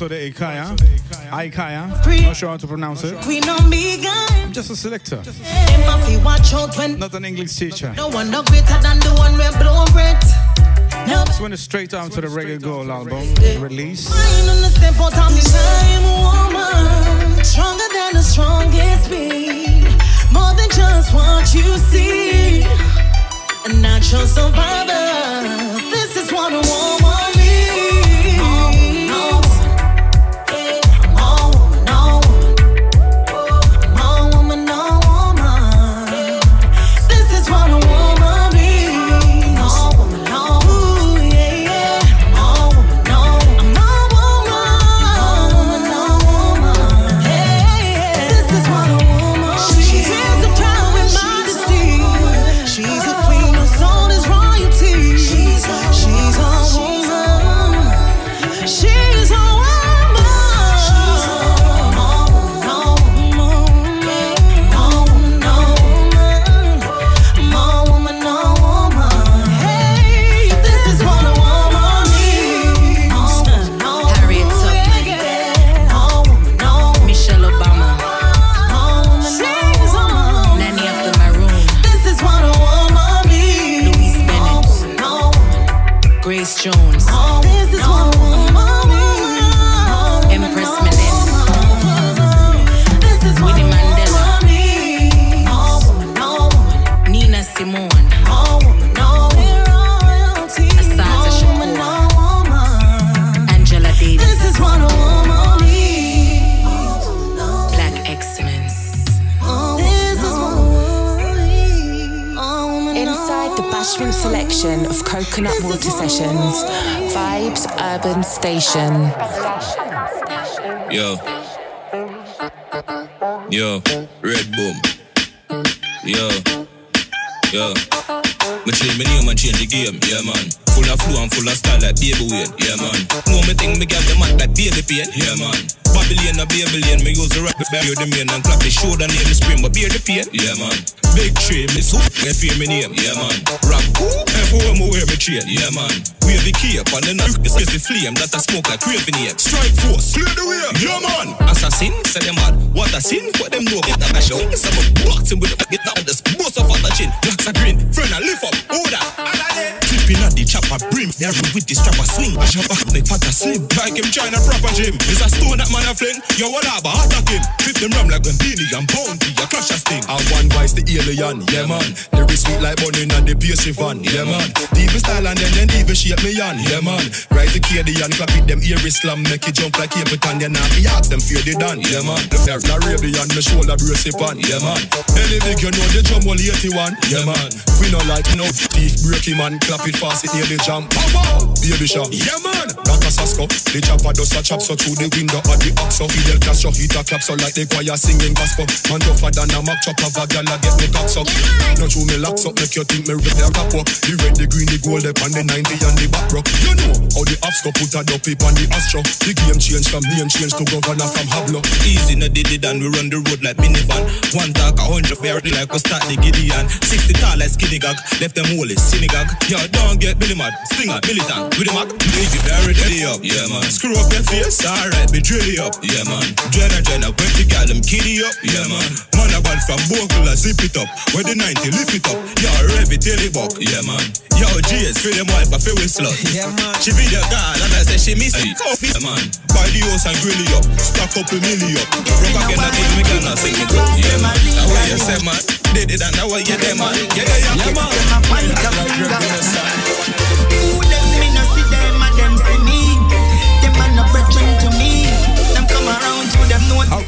Sode Ikaya. Not sure how to pronounce it. I'm just a selector. Not an English teacher. No one no greater than the one we Just went straight down to the Reggae girl album release. Stronger than the strongest me. More than just what you see. Survivor. This is what Grace Jones. This is Empress Menin. This is selection of coconut water sessions. Vibes Urban Station. Yo. Yo. Red Boom. Yo. Yo. Me change my name and change the game, yeah man. Full of flow and full of style like baby Wayne, yeah man. Know me think me get the man like baby pain, yeah man. Babylon a Babylon, me use the rap bear the main and clap the shoulder near the spring, but bear the pain, yeah man. Big tree, me so me fear me name, yeah man. Rap, me wear me chain, yeah man. Wave the cape and then I is the flame that I smoke like craving ape. Strike force, clear the way, yeah man. Assassin, say them mad. What a sin, what them know, get that show. Some boxing with the get down the boss of a chin. Blacks are green, friend I lift up, order. Clipping at the chopper brim, there with the strap a swing. I shop up, make fat a slim. Like him trying a proper gym. Is a stone that man a fling. Yo, what up, attack him. Flip them ram like Gandini and Bounty, a crash a sting. I one vice the alien, yeah man. Lyric sweet like bunny and the pastry van, yeah man. Deep style and then then even shape me on, yeah man. Rise the Cadian, clap it them ear slam, make it jump like Capitan, then I be ask them fear they done, yeah man. The fair Arabian, me shoulder brace it on, yeah man. Any big you know the drum will 81, yeah man. We no like no thief break him man, clap it fast, it near the pow, baby shot, yeah man. That a Sasko, the chopper does a chop so through the window of the ox so Fidel Castro hit a clap so like the choir singing gospel. Man tougher than a mock chop of a gal a get me cocks up. No true me locks up, make you think me rip their cap up. The red, the green, the gold, up on the 90 and the back rock. You know how the ops go put a dopey on the astro. The game change from name change to governor from Hablo. Easy, no did it and we run the road like minivan. One talk, a hundred fair, like we start the Gideon. 60 tall like skinny gag, left them holy synagogue. Yo, don't get Billy mad, stinger, militant, with the mac. Make it very ready up, yeah man. Screw up your face, alright, be drilly up, yeah man. Jenna, Jenna, when the gal them kitty up, yeah man. Man, a band from Bogle, zip it up. Where the 90, lift it up. Yo, rev it till it buck, yeah man. Yo, GS, feel them wife, I feel with slut. Yeah man. She video girl, and I say she miss me. Coffee, yeah man. Buy the house and grill it up. Stack up a milli up. From back in the me gonna sing it up, yeah man. Now what you say, man? Did it and now what you there, man? Yeah, yeah, yeah, man.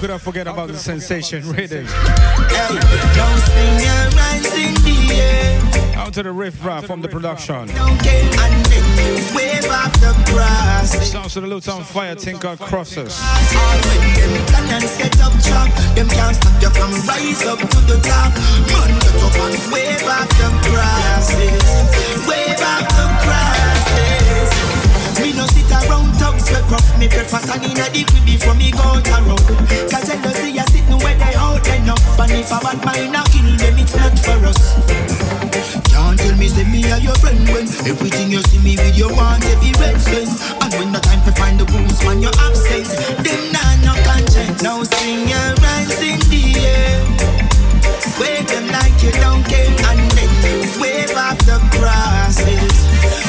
Could I forget about the sensation rhythm? Hey, don't sing your rise in the air. Out to the Riff Raff from the production. Okay, and then you wave off the grass. Sounds to the Luton Fyah Tinker Crosses. All when them plan and set up trap, them can't stop you from rise up to the top. Man, get up and wave off the grasses. Wave off the grasses. Me no sit around thugs we rough. Me prefer standing at the crib before me go to road Cause jealousy a sitting where they out enough And if a bad mind a kill them it's not for us. Can't tell me say me are your friend when Everything you see me with you want every red sense And when the time to find the goose man you're absent. Them nah no conscience. Now sing your rise in the air. Wave them like you don't care. And then you wave off the grasses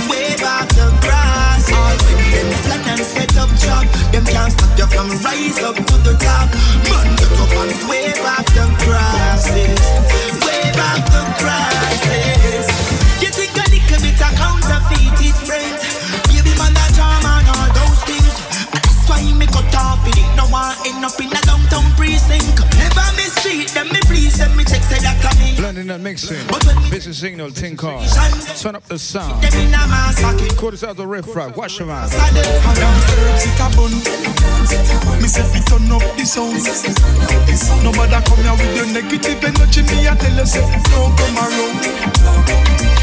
mixing. Business signal Tinker. Turn up the sound. Them in a massacre Call this out the Riff Raff. Watch your man. Me say fi turn up the sound. Nobody come here with your negative energy. Me I tell you say don't come around.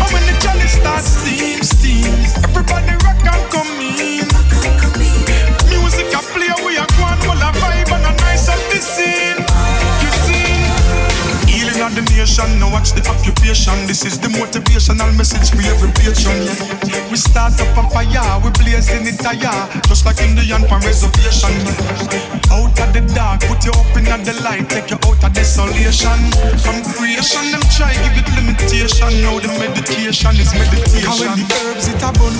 And when the chalice starts steam, steam, everybody rock and come in. Of the nation, now watch the occupation. This is the motivational message for every patron. We start up a fire, we blazing it higher, just like Indian pan reservation. Out of the dark, put you up in the light, take you out of desolation. From creation, them try give it limitation. Now the medication is meditation. And when the herbs it a bun,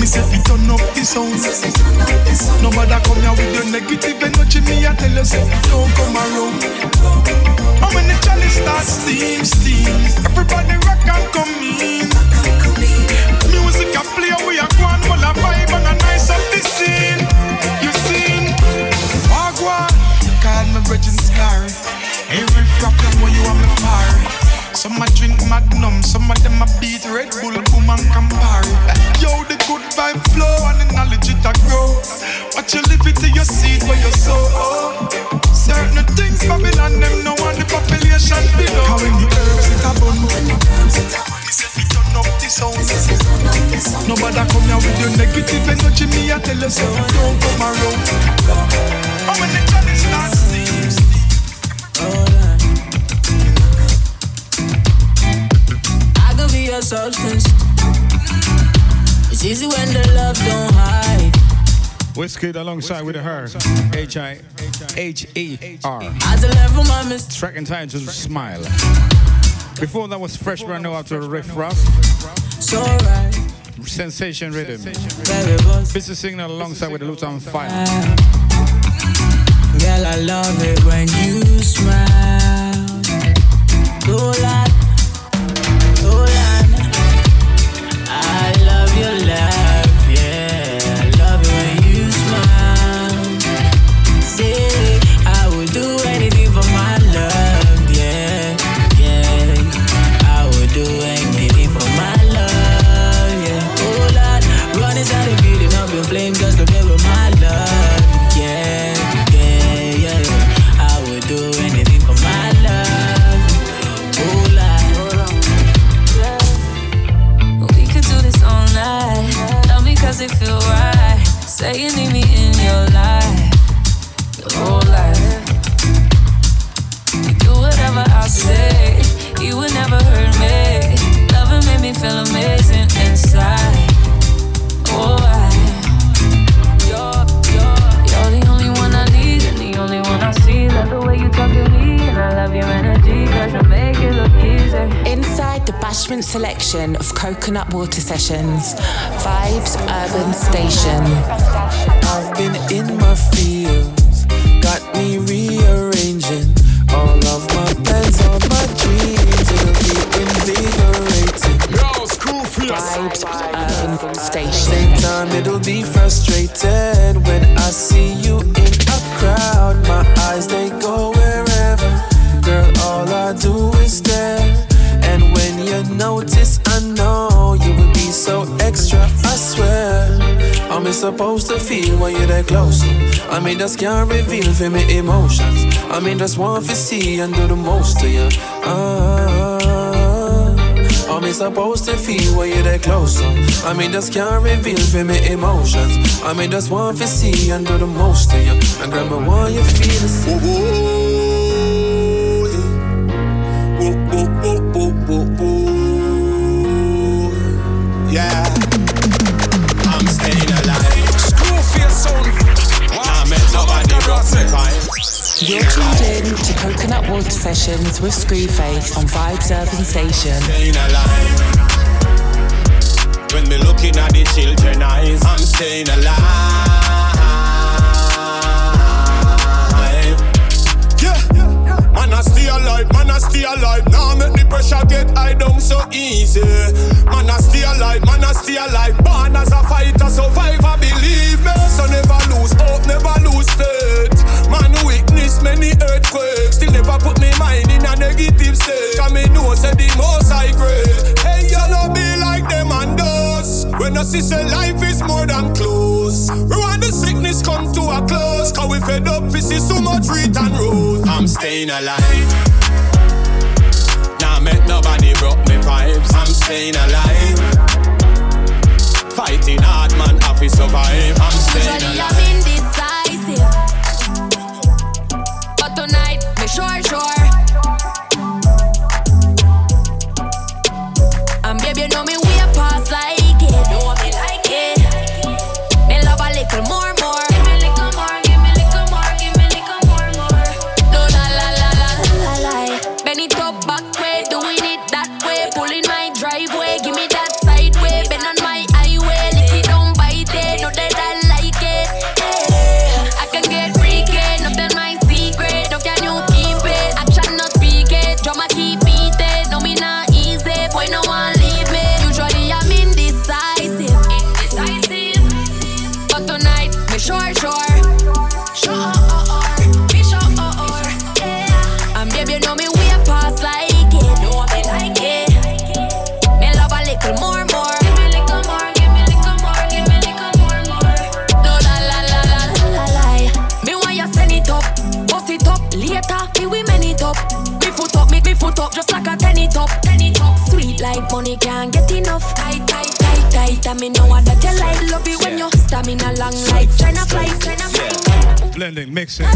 me say fi turn up the sound. Nobody come here with your negative energy. Me I tell you say don't come around. And when the chalice starts steam, steam, everybody rock and come in. Music a play, we a vibe and a nice the scene. You seen? Call me Bridget Scar. Some a drink Magnum, some of them a beat Red Bull, boom and Campari. Yo, the good vibe flow and the knowledge it a grow. Watch you live it till you see it where you sow. Oh. Certain things Babylon them know and the population below. How when the herbs it a bun. Me say fi turn up the sound. Nobody come here with your negative energy. Me I tell you so don't come around. How when the chalice substance. It's easy when the love don't hide. Whiskey alongside with her. H I H E R. As a level, my miss. Track entitled Smile. Before that was Fresh Brand New after Riff Raff. So right. Sensation Rhythm. Boss. Signal alongside with the Luton Fyah. Girl, I love it when you smile. Dolan, Dolan. Feel amazing inside. Oh, I. You're, you're, you're the only one I need and the only one I see. Love the way you talk to me and I love your energy. Cause you make it look easy. Inside the Bashment selection of Coconut Water Sessions, Vibes Urban Station. I've been in my fields, got me rearranging Station. Same time, it'll be frustrated when I see you in a crowd. My eyes they go wherever, girl. All I do is stare. And when you notice, I know you will be so extra. I swear. How me supposed to feel when you're that close? I mean, just can't reveal for me emotions. I mean, just want to see and do the most to you. How me supposed to feel when you're that close? I mean, just can't reveal for me emotions. I mean, just want to see and do the most to you. And girl, me want you feel the same. You're tuned in to Coconut Water Sessions with Screwface on Vibes Urban Station. When me looking at the children eyes, I'm staying alive. Man, I stay alive, man, I stay alive. Now make the pressure get high down so easy. Man, I stay alive, man, I stay alive. Born as a fighter, survivor, believe me. So never lose hope, never lose faith. Man, witness many earthquakes. Still never put me mind in a negative state. Cause me know, say the most high grade. Hey, you know be like them and those. When I see say life is more than close. When the sickness come to a close. Cause we fed up, we see so much return road. I'm staying alive. Nah, make nobody broke me vibes. I'm staying alive. Fighting hard, man, have to survive. I'm staying alive. Blending, mixing.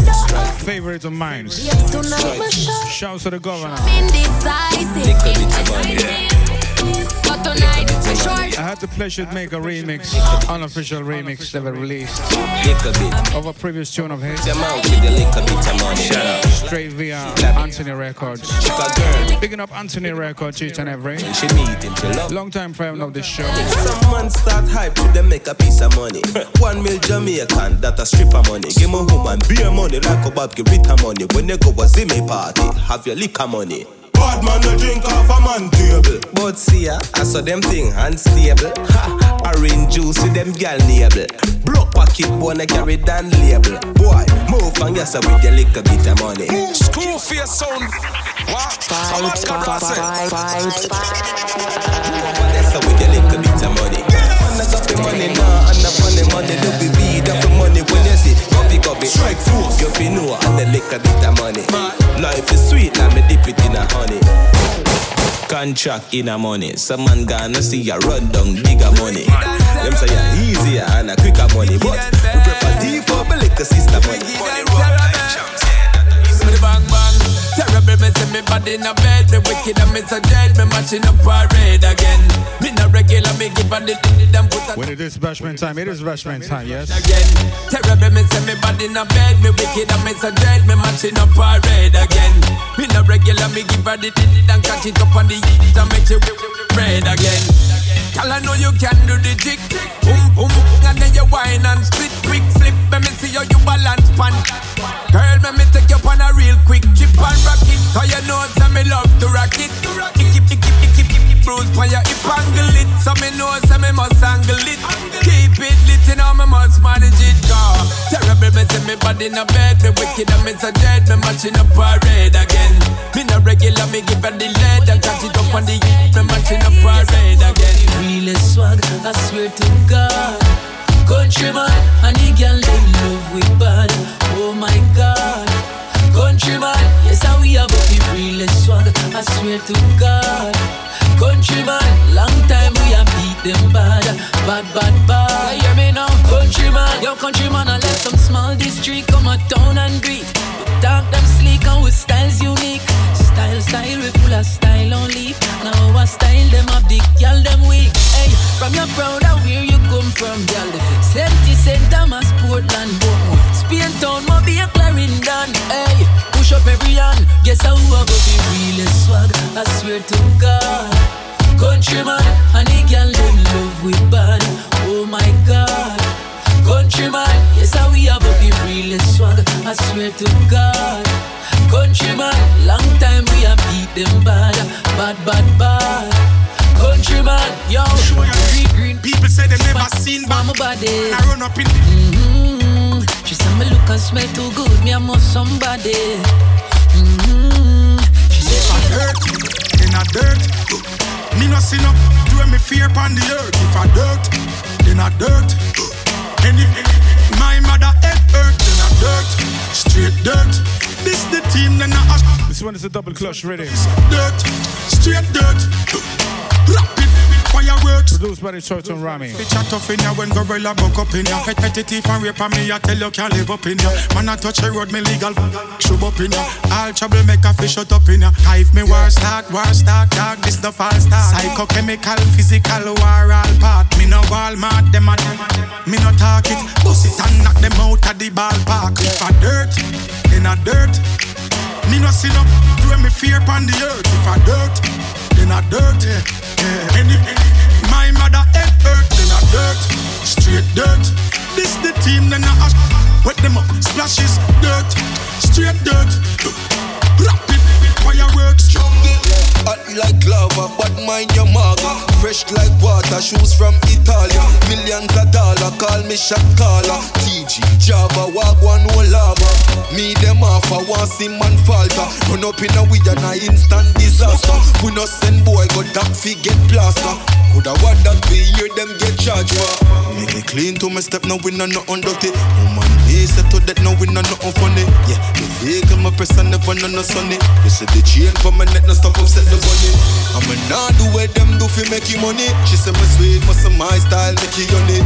Favorites of mine. Yes, tonight. Shouts to the governor. But tonight we short. I had the pleasure to make a remix, unofficial remix never released of a previous tune of his. Straight via Anthony Records. Picking up Anthony Records each and every. Long time friend of the show. Some man start hype to them make a piece of money. One mil Jamaican, that a stripper money. Give me woman beer money like a Bob Rita money. When they go a Zimmy party, have your liquor money. Bad man no drink off a man table. But see ya, I saw them thing unstable. Ha, orange juice with them gal nable. Broke pocket wanna carry down label. Boy, move and yes with your little bit of money. Screwface sound. What? Vibes, vibes, Yes with your little bit of money. Man, I got the money now, and I want the money. Look the weed up strike force. You feel know and the little bit of money. Life is sweet, and me dip it in a honey. Contract in a money. Some man gonna see ya run down bigger money. Them say ya easier and a quicker money, but we prefer default, but liquor sister money. Me bang bang. Terrible, me see me body in a bed. Me wicked and me so dead. Me matching up parade again. Me not regular, me give a the them put a When it is bashment time, it is bashment time, yes? again. Terrible, me see me body in a bed. Me wicked and me so dead. Me matching up parade again. Me not regular, me give a the and catch it up on the and make you red again. Girl, I know you can do the jig. Boom, boom, and then you whine and split. Quick flip, let me see how you balance pan. Girl, let me take you on a real quick chip and rock it. Cause you know say me love to rock it. Icky, icky, icky, bruise on your hip angle it. So me know say me must angle it. Keep it lit, you know me must manage it. Cause terrible, me see me body in a bed. Me wicked and me so dead. Me matching up parade again. Me not regular, me give her the lead and catch it up on the Me matching up parade again. Real swag, I swear to God. Countryman, and the girl they love with bad. Oh my God. Countryman, yes, how we have the real swag. I swear to God. Countryman, long time we have beat them bad. Bad, bad, bad. You hear me now? Countryman, yo, countryman, I let some small district come a town and greet. We talk them sleek and with styles unique. Style, style, we full of style only. Now our style, them have the girl, them weak. Hey, from your proud of where you come from, girl. St. Thomas, Portland, Bournemouth. Spain town, and Clarendon. Hey, push up every hand. Guess how I go the realest swag. I swear to God. Countryman, and the girl, them love with bad. Oh my God. Countryman, yes, how we have the realest swag. I swear to God. Countryman, long time we have beat them bad, bad, bad, bad. Countryman, yo, green, green. People say they never seen by my body. I run up in. Mm-hmm. She said me look and smell too good, me I must somebody. Mm-hmm. She said If I dirt, then I dirt. Me no see no do me fear upon the earth. If I dirt, then I dirt. And if my mother head hurt, then I dirt. Straight dirt. This the team, then I ash. This one is a double clutch ready. Dirt. Straight dirt. Rapid fireworks. Produced by the Churton Rami. Fi chat tough in ya when gorilla buck up in ya. Repetitive and rape on me, I tell you can't live up in ya. Man I touch a road, me legal Shove up in ya. All trouble make a fish shut up in ya. If me war start, war start, dog This the false start. Psychochemical, physical, war all part. Me no Walmart, them a Me no talk it. Bust it and knock them out of the ballpark. If I dirt, then a dirt. Me no see no Do me fear upon the earth. If I dirt, then I dirt straight dirt. This the team, then I ash, wet them up, splashes, dirt, straight dirt. Rapid fireworks, Hot like lava, but mind your maga. Fresh like water, shoes from Italy. Millions of dollar, call me shot. TG, Java, Wagwan, no lava. Me them off never want see man falter. Run up in a we and a instant disaster. We no send boy go that fi get plaster. Coulda what that be hear them get charged for. Make me clean to my step, now we no nothing dirty. Woman, me set to that, now we no nothing funny. Yeah, the vehicle my press and never no no sunny. You see the chain for my neck, no stop upset the bunny. I'm a not do what them do fi make you money. She say my sweet, must my style make you honey.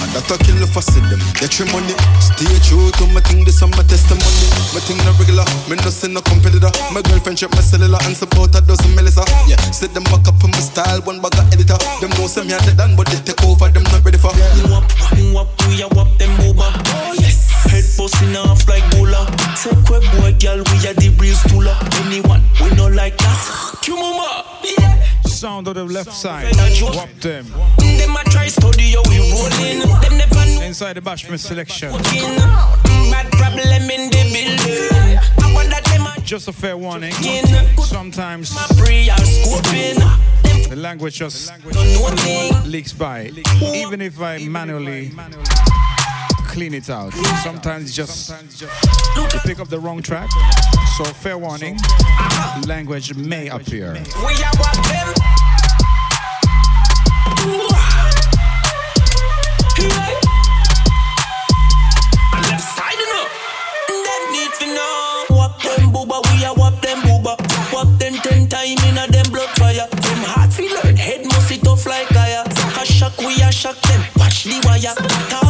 And that I kill if I see them, get your money. Stay true to my thing, this is my testimony. My thing no regular, me no see no competitor. My girlfriend check my cellular and support a dozen Melissa. Yeah, sit them back up in my style, one bag of editor. Them know some me had it done, but they take over, them not ready for. Wap, wap, we a wap them over. Oh yes. Head busting off like bula. Take we boy, girl, we a the breeze tula. Anyone we no like that. Kumuma. Yeah. Sound of the left side. Whop them. Them a try study we rolling. Them never know Inside the Bashment selection. fucking. Bad problem in the building. I want that Just a fair warning. Sometimes pre are scoping. the language just leaks by. Even if I manually clean it out. Sometimes just you pick up the wrong track. So fair warning, language may appear. We a wap them. Side, you know.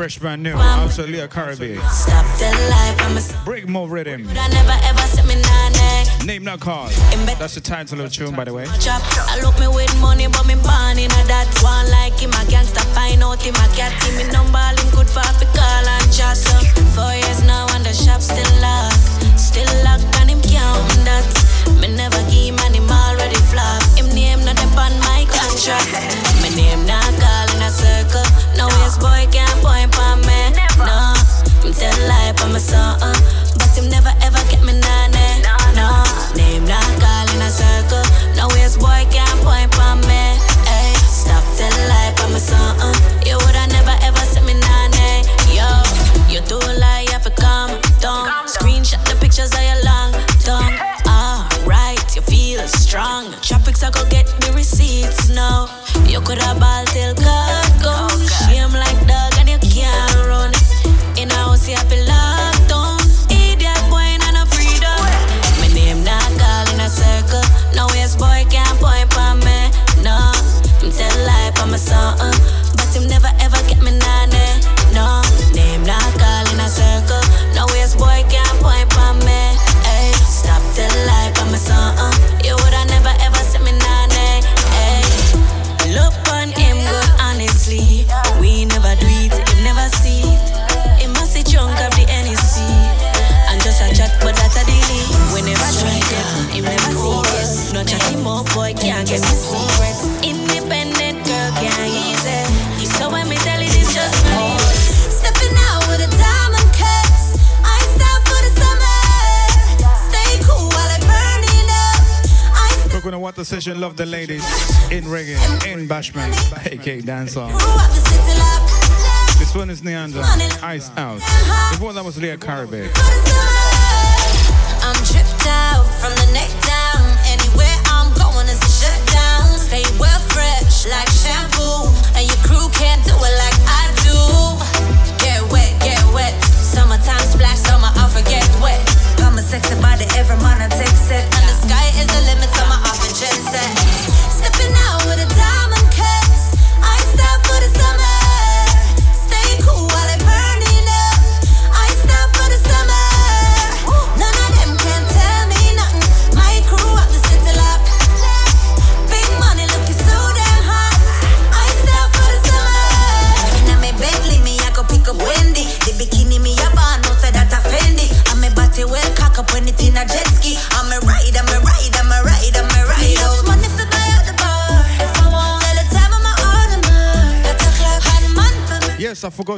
Fresh brand new, also Leah Caribbean. Stop tell lie on my son. Break more rhythm. I never ever set me nanny. Eh. Name not call. That's the title of the tune, by the way. I look me with money, but me born in a that one like him. Can't stop find out him. I can't give me number, him good for fi call and chat. So four years now and the shop still locked, still locked and him count that. Me never give him and him already flop. Him name not upon my contract. Me name not call in a circle. No waste boy can't point on me. No, him tell lie on my son, uh, but him never ever get me nanny. No, name not call in a circle. No waste boy can't point on me. Hey, stop tell lie on my son, uh, the ladies in reggae, in Bashment, aka dancehall. This one is Neander, Ice Out. Before that was Leah Caribbean. I'm out from the neck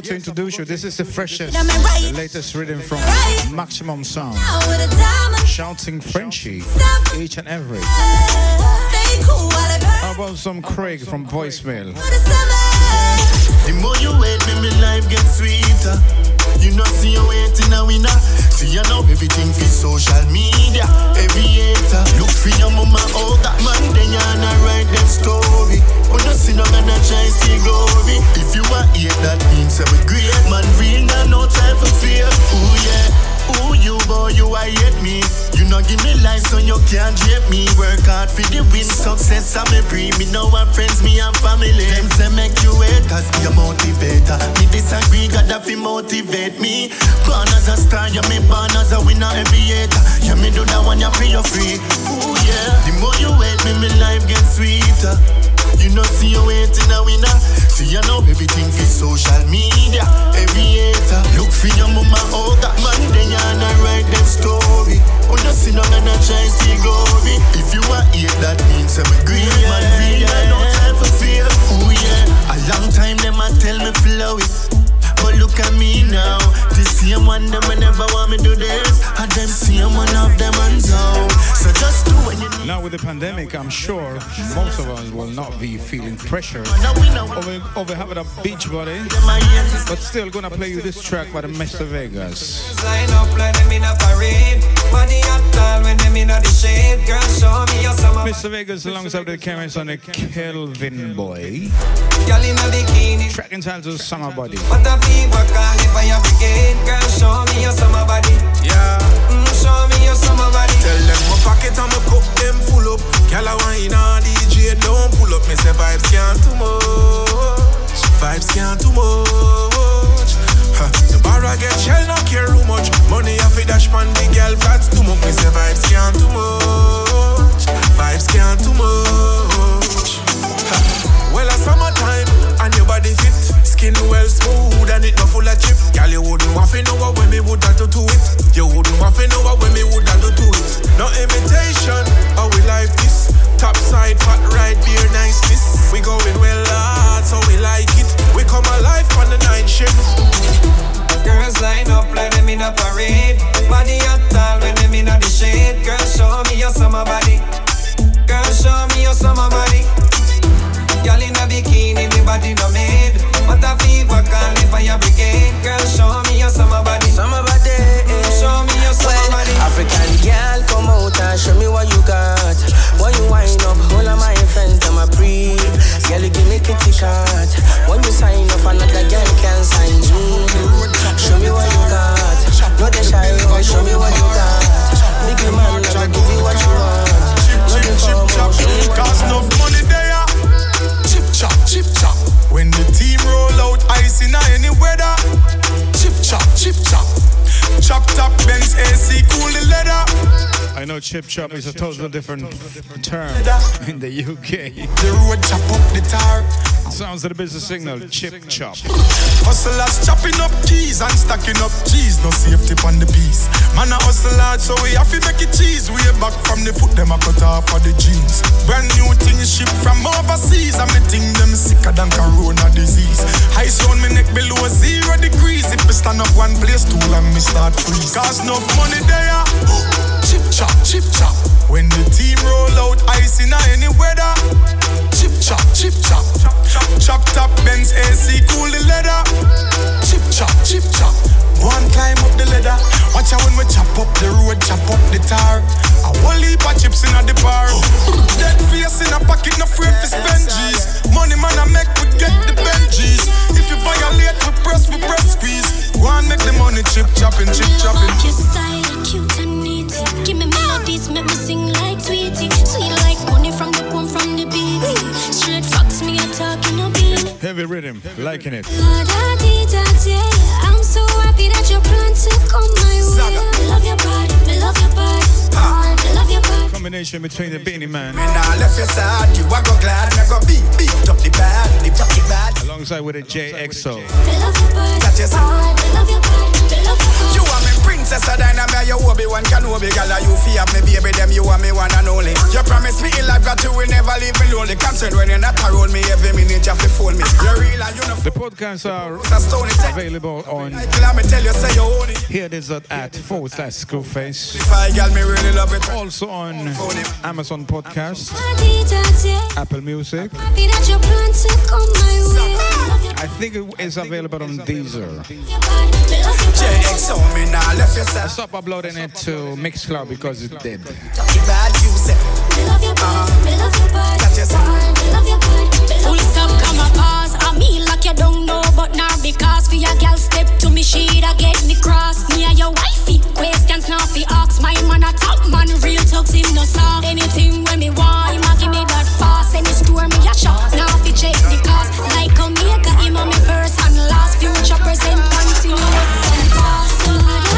Yes, to introduce you. This is the freshest, the latest rhythm from Maximum Sound. Shouting Frenchie each and every. How about some Craig from voicemail? The more you wait, me, me life gets sweeter. You know, see you waiting a winner. See you know everything for social media. Every hater, look for your mama, oh that man, then you wanna write that story. Oh, no, see no gonna try see glory. If you are here, that means I'm great man. Real, now no time for fear. Ooh, yeah. Ooh, you boy, you I hate me. You know give me life so you can't drape me. Work hard for the win, success I'm a. Me know what friends, me and family. Them say make you haters be a motivator. Me disagree, God that fi motivate me. Born as a star, yeah me born as a winner, hater. Yeah me do that one, yeah you free. Ooh yeah, the more you wait, me me life gets sweeter. You know, see you waiting a winner. See you know everything for social media. Every hater, look for your mama, oh that man, then you wanna write them story. Oh, no, see no gonna try see glory. If you are here, that means I'm a green man. Real man, no time for fear. Oh yeah, a long time them a tell me flow it. But look at me now. The same one them I never want me do this. And them same one of them hands out. So just do what you need. Now with the pandemic, I'm sure most of us will not be feeling pressure over, over having a beach body, but still gonna play you this track by the Mr. Vegas. Line up like them in a parade. Body hot tall when them in the shade. Girl, show me your summer. Mr. Vegas alongside the cameras on the Kelvyn Boy. Girl in a bikini. Track entitled Summer Body. What a fever call if I have brigade. Girl, show me your summer body. Yeah. Mm, show me your summer body. Tell them my pocket and my cup them full up. Girl, I wine on DJ, don't pull up. Me say vibes can't too much. Vibes can't too much. The bar I get shell, not care too much. Money I fi dash man, the girl flats too much. Me say vibes can't too much. Vibes can't too much. Ha, well, a summertime and your body fit. Skin well smooth and it not full of chip. Girl, you wouldn't want to know what when me would have to it. You wouldn't want to know what when me would have to it. No imitation, how we like this. Top side, fat right, beer niceness. We going well hard, so we like it. We come alive on the night shift. Girls line up like them in a parade. Body hot tall when them in a the shade. Girl, show me your summer body. Girl, show me your summer body. Girl in a bikini, the body no made. What a fever call if I brigade. Girl, show me your summer body. Summer body. Show me your summer Well, body. African girl, come out and show me what you got. When you wind up, all of my friends, them a breathe. Girl, you give me kitty cat. When you sign up, another girl can sign me. Show me what you got. No, they shy, boy, show me what you got. Big man, I'ma give you what you want. No, they come show me what you Cause got. no money there. Chip chop, chip chop. When the team roll out, ice in any weather. Chip chop, chip chop. Chop top Benz AC, cool the leather. I know chip chop is a totally different term in the UK. The road chop up the tar. Sounds of the business signal, chip chop. Hustlers chopping up keys and stacking up cheese. No safety on the piece. Man a hustle hard, so we have to make it cheese. Way back from the foot, them a cut off of the jeans. Brand new thing ship from overseas. And me think them sicker than corona disease. Ice on me neck below zero degrees. If me stand up one place too long, me start freeze. Cause no money there. Chip chop, chip chop. When the team roll out, ice in any weather. Chip chop, chip chop. Chop top Benz AC, cool the leather. Chip chop, chip chop. One climb up the ladder. Watch out when we chop up the road, chop up the tar. A whole heap of chips in the bar. Dead face in a pocket, no free for spend G's. Money man, I make we get the Benjis. If you violate, we press, we press squeeze. Go and make the money chip chopping, chip chopping. Your style cute and neat. Give me melodies, make me Heavy rhythm, liking it. La da dee da day. I'm so happy that you plan to come my way. Love your body, me love your body. Me love your body. Combination between the Beenie Man Me nah left your side, you a go glad, me go beat, beat up the bad, lift up the bad. alongside alongside with a JXO. That you say. You are me princess of dynamite, you Obi Wan Kenobi, girl. Are you fear me, baby? Them you are me one and only. You promise me in life that you will never leave me lonely. Concerned when you're not around me, every minute you have to phone me. You're real and you know. The podcasts are available on Let me tell you, say you here it is at, at forward slash Screwface. I girl, me really love it. Also on Amazon Podcast, Apple Music. I think it is available on Deezer. JXO, me now left you I stopped uploading it to Mixcloud because it's dead. bad you say. That you say. Full stop, come a pause. I mean like you don't know, but now because for your girl step to me, she da get me cross. Me and your wifey, questions now fi ask. My man a top man, real talks him no soft. Anything when me want, him a give me that fast. Any store me a shop, now fi check the cost. Like Omega, him a me first and last. Future, present, continuous and past.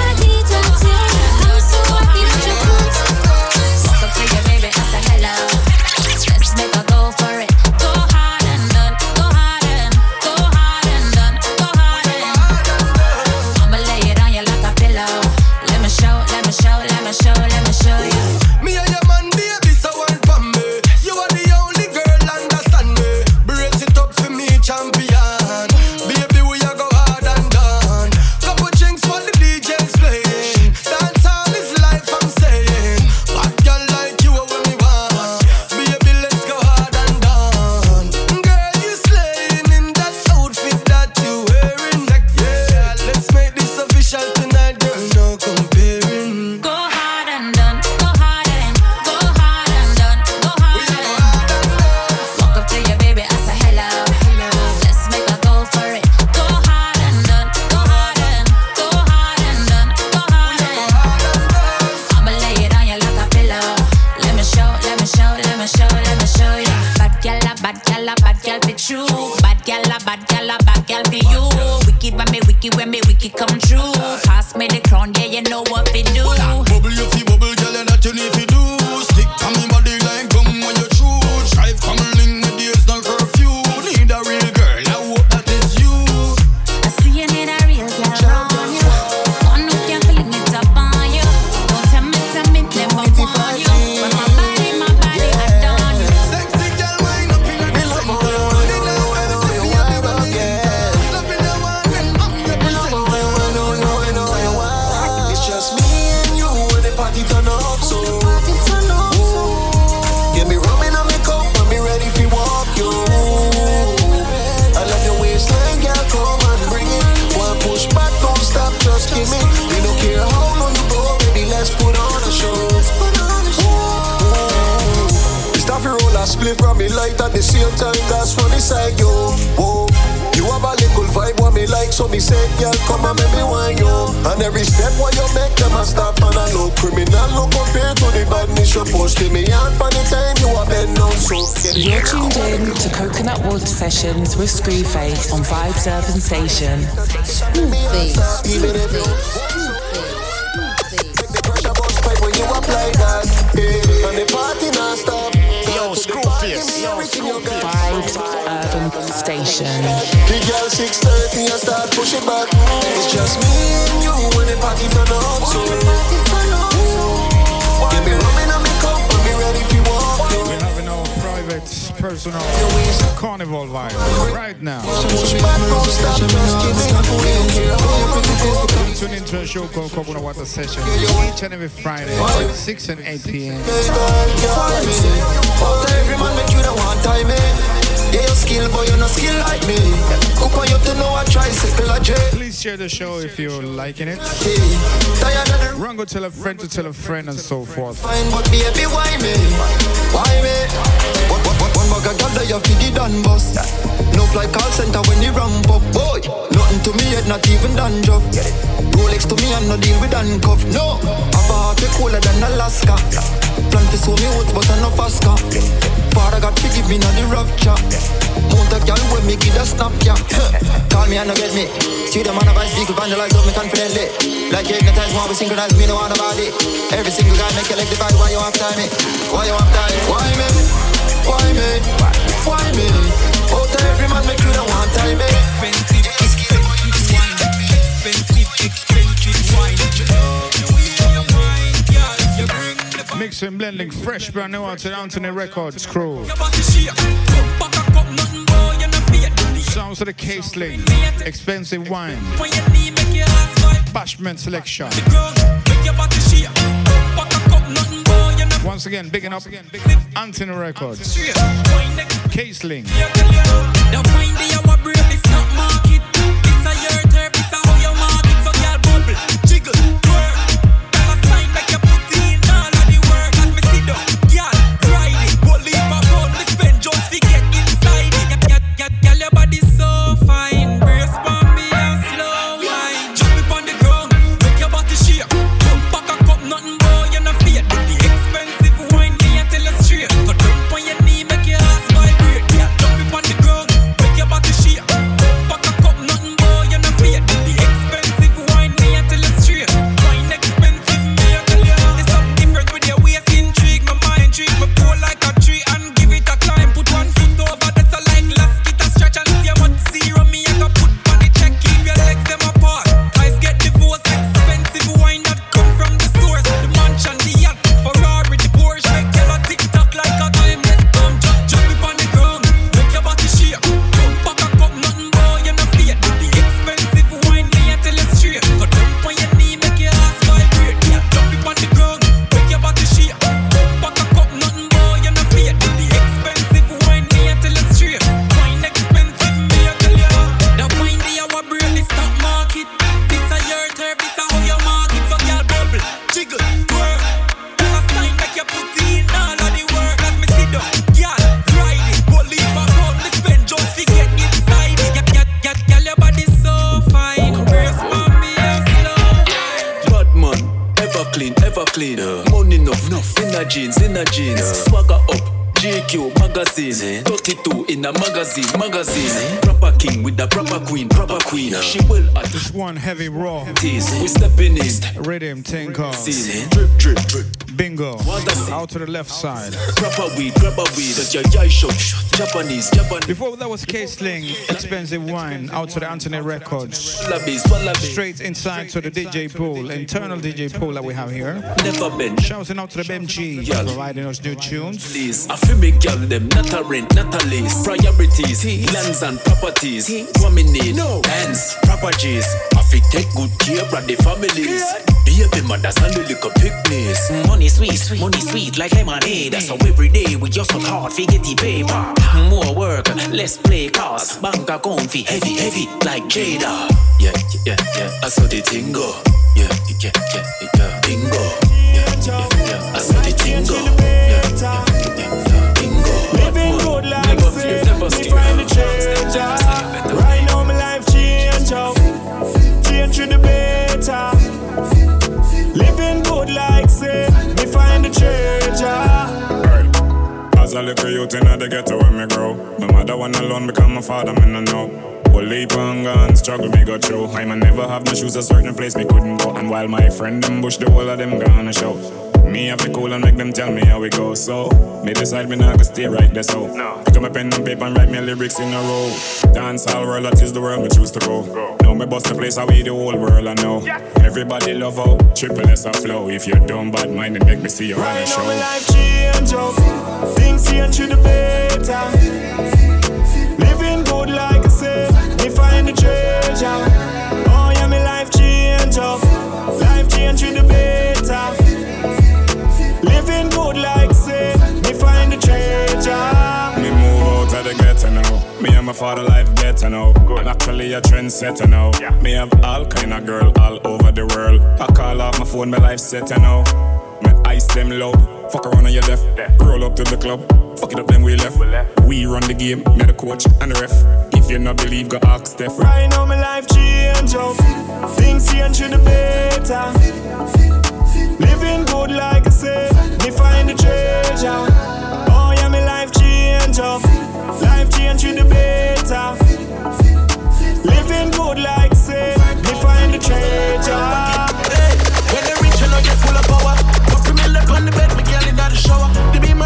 Share the show if you're liking it. Run go tell a friend to tell a friend and so forth. fine, but? One, bag of gal that you the done bust. No fly call center when you ramp up, boy. Nothing to me yet, not even dandruff. Rolex to me, I'm no deal with handcuff. No, have a heart colder than Alaska. Plan to show me out, but I'm no faster. Father got to give me no the rupture. Hunt a girl when me, give the snap, yeah. Call me and not get me. See the man of ice bicycle, vandalize love me confidently. Like you hypnotize, want we synchronize, me no one about it. Every single guy make you like why you after me? Why you after me? Why me? Why me? Why me? Oh, tell every man make you the one time, eh? Expensive, expensive, expensive, expensive, expensive, in blending fresh brand new out to the Anthony Records crew. Sounds of the case link, expensive wine, bashment selection. Once again, bigging up Anthony Records. Case magazine, magazine. Proper king with the proper queen, proper queen. She will at this one heavy raw. Tease, we stepping in. Rhythm drip, drip. Bingo. Out to the left side. Proper weed, proper weed. That's your yai shot. Japanese, Japanese. Before that was K-Sling, expensive wine. Out to the Anthony Records. Wallabies, wallabies. Straight inside to the DJ pool, internal DJ pool that we have here. Never been. Shouting out to the BMG, providing us new tunes. Please, I feel me girl them not a rent, not a lease. Priorities, lands and properties. What me need? No. Hands, properties. I fi take good care of the families. Baby mothers and the little picnics. Money sweet, money sweet like lemonade. So every day we just so hard fi get the paper. More work, less play cards. Bank account fi heavy, heavy like Jada. Yeah, yeah, yeah. I saw the thing go. Yeah, yeah, yeah, yeah. Bingo. Yeah, yeah, yeah. I saw the thing go. Yeah, yeah, yeah, a little youth in the ghetto when me grow? My mother one alone become my father, me no know. Whole leap on gun, struggle me go through. I might never have no shoes, a certain place me couldn't go. And while my friend them bush, the whole of them gonna show. Me have to cool and make them tell me how we go So, me decide me not gonna stay right there so. No. Pick up my pen and paper and write me lyrics in a row. Dance all world, that is the world me choose to go. Now me bust the place, how we the whole world I know. Everybody love how triple S a flow. If you don't bad mind it, make me see you on the Right now my show life change up, things change to the better. Living good like I say, me find the treasure. Oh yeah, my life change up, life change to the better. Living good like I say, me find the treasure. Me move out of the ghetto now. Me and my father life better now. I'm actually a trendsetter now. Me have all kind of girl all over the world. I call off my phone, my life setter now. Ice them loud. Fuck around on your left. Roll up to the club. Fuck it up, then we left. We run the game, me the coach and the ref. If you not believe, go ask Steph. Right now my life change up, things change to the better. Living good like I said. me find the treasure. Oh yeah, my life change up, life change to the better. Living good like I say, me find the treasure.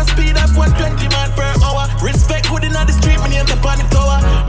Speed of 120 man per hour. Respect good in the street, me name the tower.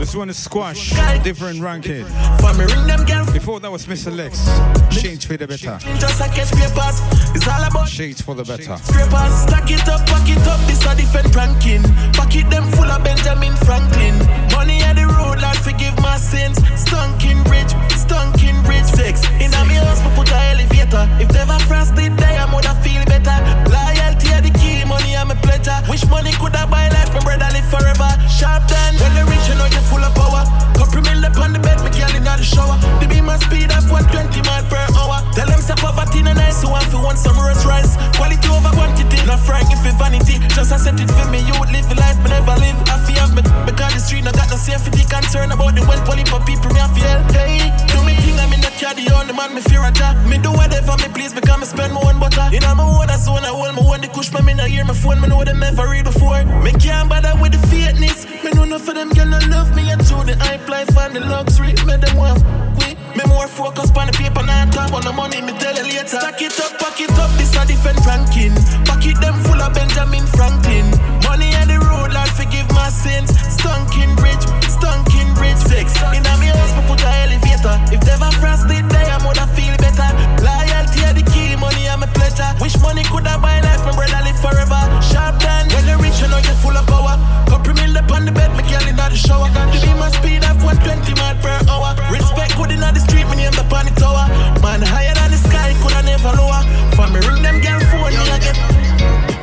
This one is Squash, different ranking. For me ring them girl. Before that was Mr. Lexx. Change for the better. Just like catch papers. It's all about Shades for the better. scrapers. Stack it up, pack it up. This a different ranking. Pocket them full of Benjamin Franklin. Money on the road, Lord forgive my sins. Stunking rich, stunking rich. Sex. In a me house, me put a elevator. If never frost did die, I would feel better. Loyalty are the key, money I'm a pleasure. Wish money could have buy life, my brother live forever. Sharp done. When the rich, you know you're full of power. Couple up on the bed, me girl in the shower. The beam my speed of 120 mile per hour. Tell them say poverty no nice, so I feel want some Rolls Royce. Quality over quantity, not frank if it vanity. Just I set it for me, you would live the life me never live. I feel have me because the street no got no safety concern about the wealth poly for people me I feel. Hey, do me thing, I'm in the car, the only man me fear a job. Me do whatever me please because me spend my own butter. In my own zone, I hold my own the kush, me me no hear my phone, me know them never read before. Me can't bother with the fakeness. Me know enough of them girl no love me and through the hype life and the luxury. Me them want quit. Me more focus on the paper, not talk on the money. Me tell you later. Stack it up, pack it up. This a different ranking. Pocket them full of Benjamin Franklin. Money on the road, Lord forgive my sins. Stunking rich, stunking rich. Sex. In a me house, me put a elevator. If never frost did die, I would feel better. Loyalty are the key, money I'm a pleasure. Wish money could have buy life, my brother live forever. Sharp done. When you rich, you know you're full of power. Couple mil up on the bed, me girl in the shower. The beam my speed of 120 mile per hour. Respect good in the street, me name the on the tower. Man higher than the sky, could I never lower. For me ring them girl phone, me I get.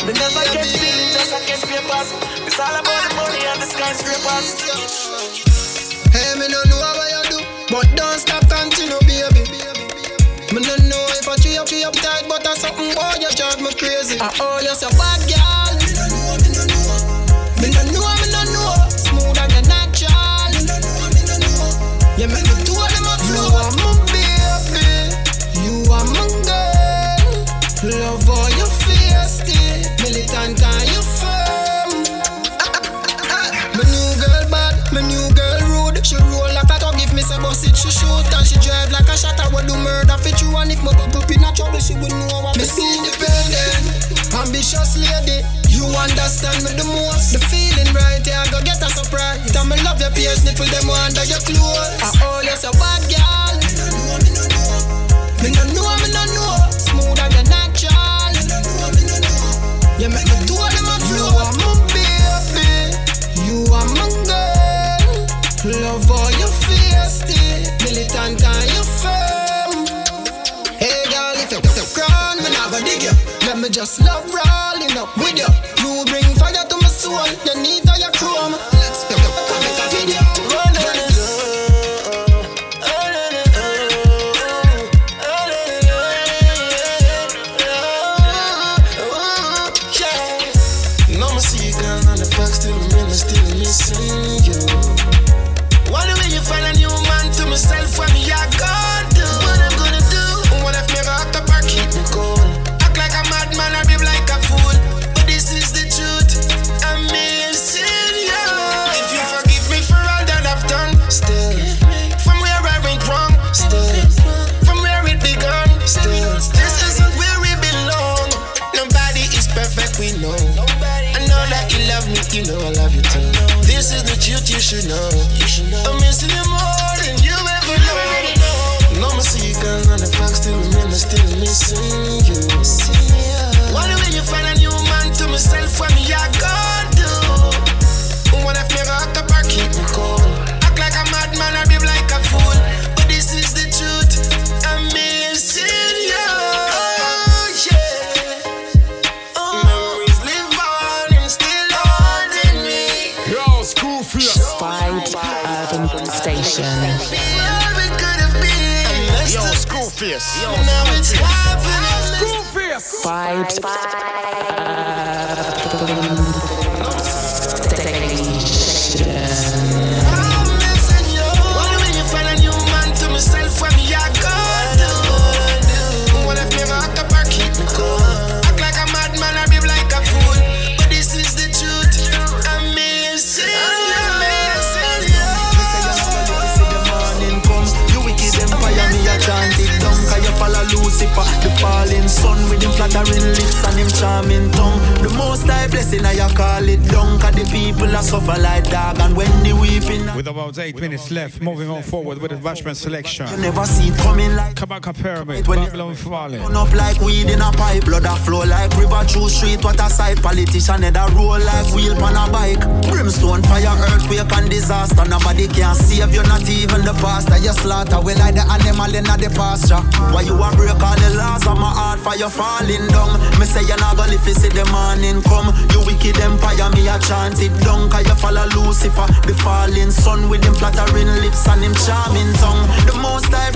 Me never get feeling, just I get papers. It's all about the money and the skyscrapers. Hey, me no know what you do, but don't stop, continue, oh, baby. Me no know if I tree up, tree up tight, but that's something boy you drive me crazy. I oh, you're trouble, she would know what me see independent, ambitious lady. You understand me the most. The feeling right, yeah, I go get a surprise. Tell me love your pierce nipple them under your clothes. I oh, you're so bad, girl. Me just love rolling up with you. Vibes blessing, I call it down. People are suffer like dog. And when the weeping, With about eight minutes left, moving on forward with the Bashment selection. You never see it coming like Kabaka Pyramid, Babylon Falling. Turn up like weed in a pipe, blood a flow like river through street. What a sight, politician head a roll like wheel on a bike. Brimstone, fire, earthquake and disaster. Nobody can save you, not even the pastor. You slaughter, we like the animal in the pasture. Why you a break all the laws of my heart fire falling down? Me say you're not gonna live to see the morning come. You wicked empire, me a chant it down. Cause you follow Lucifer, the falling sun with him flattering lips and him charming tongue.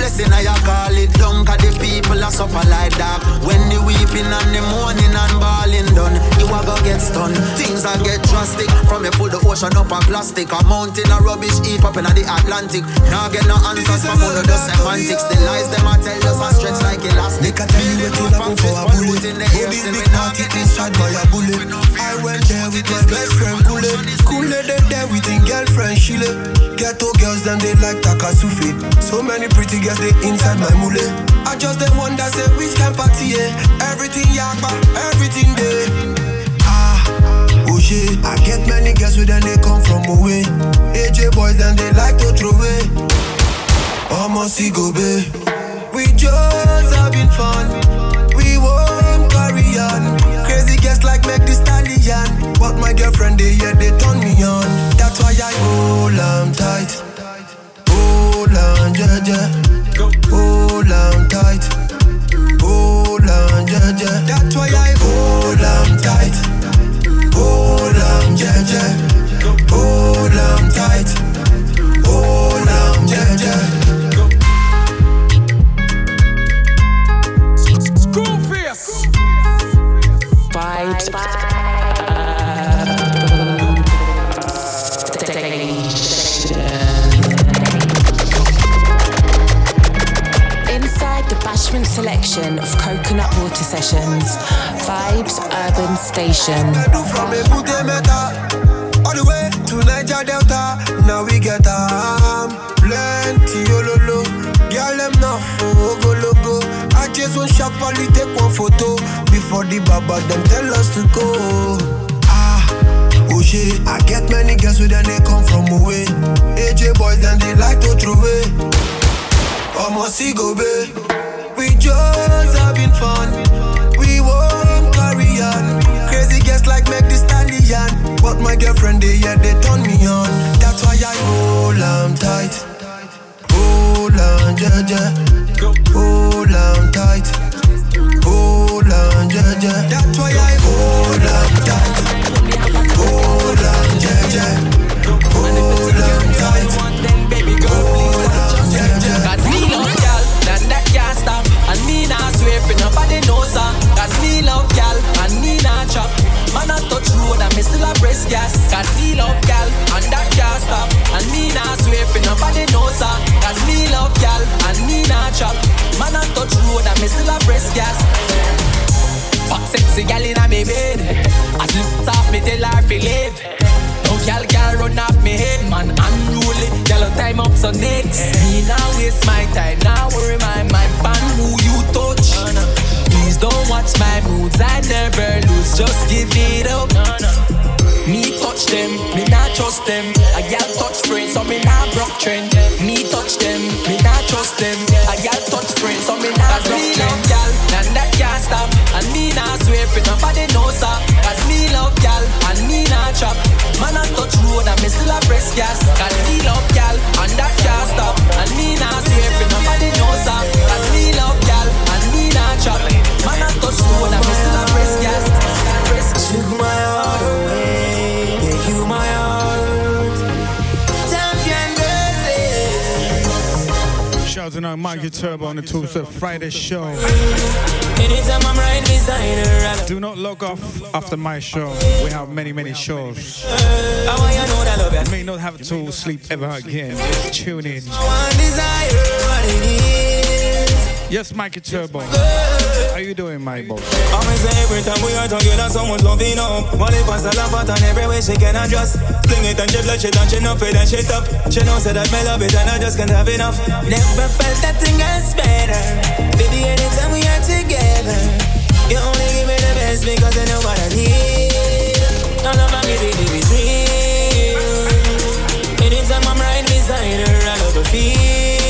Blessing I call it. Cause the people are suffer like that. When the weeping and the mourning and bawling done, you a go get stunned. Things are get drastic. From you pull the ocean up a plastic. A mountain of rubbish heap up in the Atlantic. Now get no answers from all of the semantics. The lies them I tell us are stretch like elastic. They can tell you what you love for a bullet. Go this big party, shot by a bullet. I went there with my best friend Kule. Kule they there with his girlfriend Shile. Ghetto girls them they like Takasufi. So many pretty girls they inside my mule. I just the one that say which can party yeah. Everything yakba, everything there. Ah, oh. I get many girls with them they come from away. AJ boys then they like to throw away. Almost see go babe. We just having fun. We won't carry on. Crazy guests like make the stallion. But my girlfriend, they yeah, they turn me on. That's why I hold on tight. Hold on, yeah, yeah. Hold on tight. Hold on, yeah, yeah. That's why I hold on tight. Hold on, yeah, yeah. Hold on tight. Hold on, yeah, yeah. Selection of coconut water sessions, Vibes Urban Station. From Ebute all the way to Niger Delta. Now we get um plenty ololo. Girl them now for go logo. I just want sharply take one photo before the baba them tell us to go. Ah, oh I get many girls with them they come from away. AJ boys then they like to throw away. Almost see go babe. We just having fun. We won't carry on. Crazy guests like make the stallion. But my girlfriend, they yeah, they turn me on. That's why I hold on tight. Hold on, yeah, yeah. Hold on tight. Hold on, yeah, yeah. That's why I hold on tight. Hold on, yeah, yeah. Hold on tight. baby girl, swear for nobody knows her Cause me love y'all, and me not chop. Man I touch road and me still a press gas. Cause me love y'all, and that can't stop. And me not swear for nobody knows her Cause me love y'all, and me not chop. Man I touch road and me still a press gas. Fuck sexy gal inna me bed. I flip off me tell her fi live no gal gal run off me head, man unruly. Gal time up so next. Me now waste my time, now worry my mind pan who you touch. Please don't watch my moods, I never lose. Just give it up. Me touch them, me not trust them. A gal touch friends, so me not broke trend. Me touch them, me not trust them. A gal touch friends, so me not broke trend. love gal, and that can't stop. And me not swear for nobody knows her. Cause me love gal, and me not chop. Man I touch road and me still a press gas. Cause me love gal, and that can't stop. And me not swear for nobody knows her. Cause me love gal, and me not chop. Man I touch road and me still a press gas. Took my heart Shouting out Mikey Turbo on the Tuesday Friday show. Anytime I'm riding beside her, Do not log off after my show. We have many, many shows. You know that love You may not have to sleep ever again. Tune in. One desire, what it is. Yes, Mikey Turbo. How you doing, my boss? I'ma say every time we are together, so much love you know. Money pass a lot, but on every way she can adjust. Fling it and she flush it and she not fade and she top. She know say that me love it and I just can't have enough. Never felt that thing else better. Baby, anytime we are together, you only give me the best because I know what I need. None of my baby, baby, real. Anytime I'm right designer, I love her feel.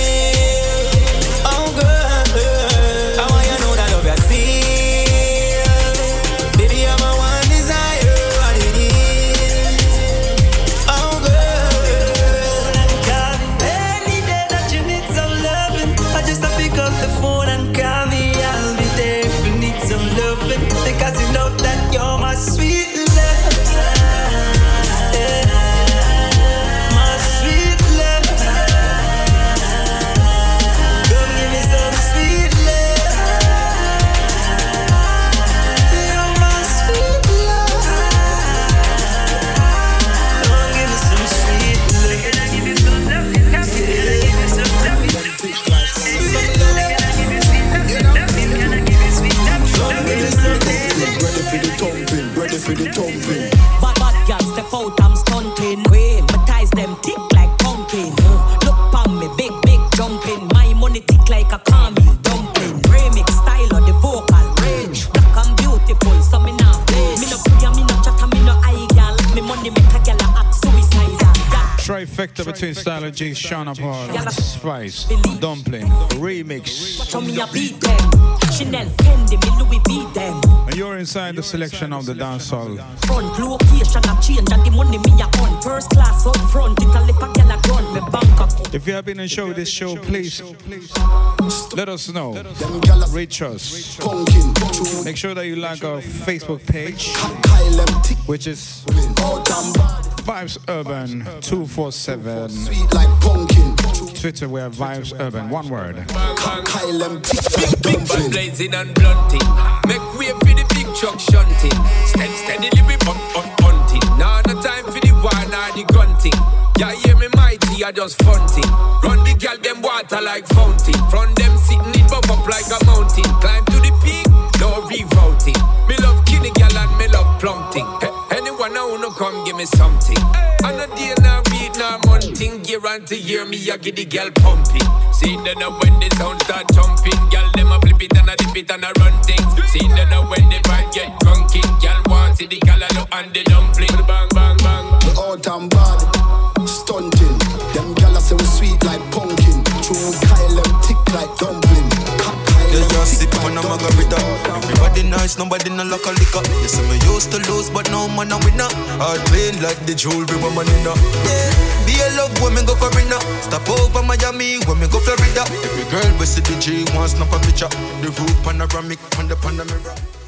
For the thumping. Trifecta between Stylo G, Sean Paul, Spice, Dumpling, Remix. Watch how me a beat them. Chanel, Fendi, me Louis V them. And you're inside the selection of the dancehall. Front location a change and the money me a on. First class up front, it a lip a gal a run. Me bank up. If you have been enjoying this show, please let us know. Reach us. Make sure that you like our Facebook page, which is Vibes Urban 247. Twitter, we have Vibes Urban, one word. Big bad blazing and blunting. Make way for the big truck shunting. Steady, steadily we bump, bump, bunting. Now no time for the war, nor the grunting. Yeah, hear me mighty, I just funting. Run the gal, them water like fountain. From them sitting it buff up like a mountain. Climb to the peak, no rerouting. Me love kinny gal and me love plumping. Come give me something. And a day now beat now monthing. Guarantee hear me, I get the gal pumping. See then uh, when the sound start jumping, gal them a flip it and a dip it and a run things. See then uh, when the vibe get drunking, gal want see the gal look and the dumpling. Bang bang bang. We out and bad, stunting. Them gyal say we sweet like pumpkin. True Kyle them tick like dumpling. On a margarita. Everybody nice, nobody no like a liquor. See me used to lose, but now man a winner. All clean like the jewelry woman in. Yeah, be a love when me go Corina. Stop over Miami when me go Florida. Every girl we see wants snap a picture. The roof panoramic on the Panamera.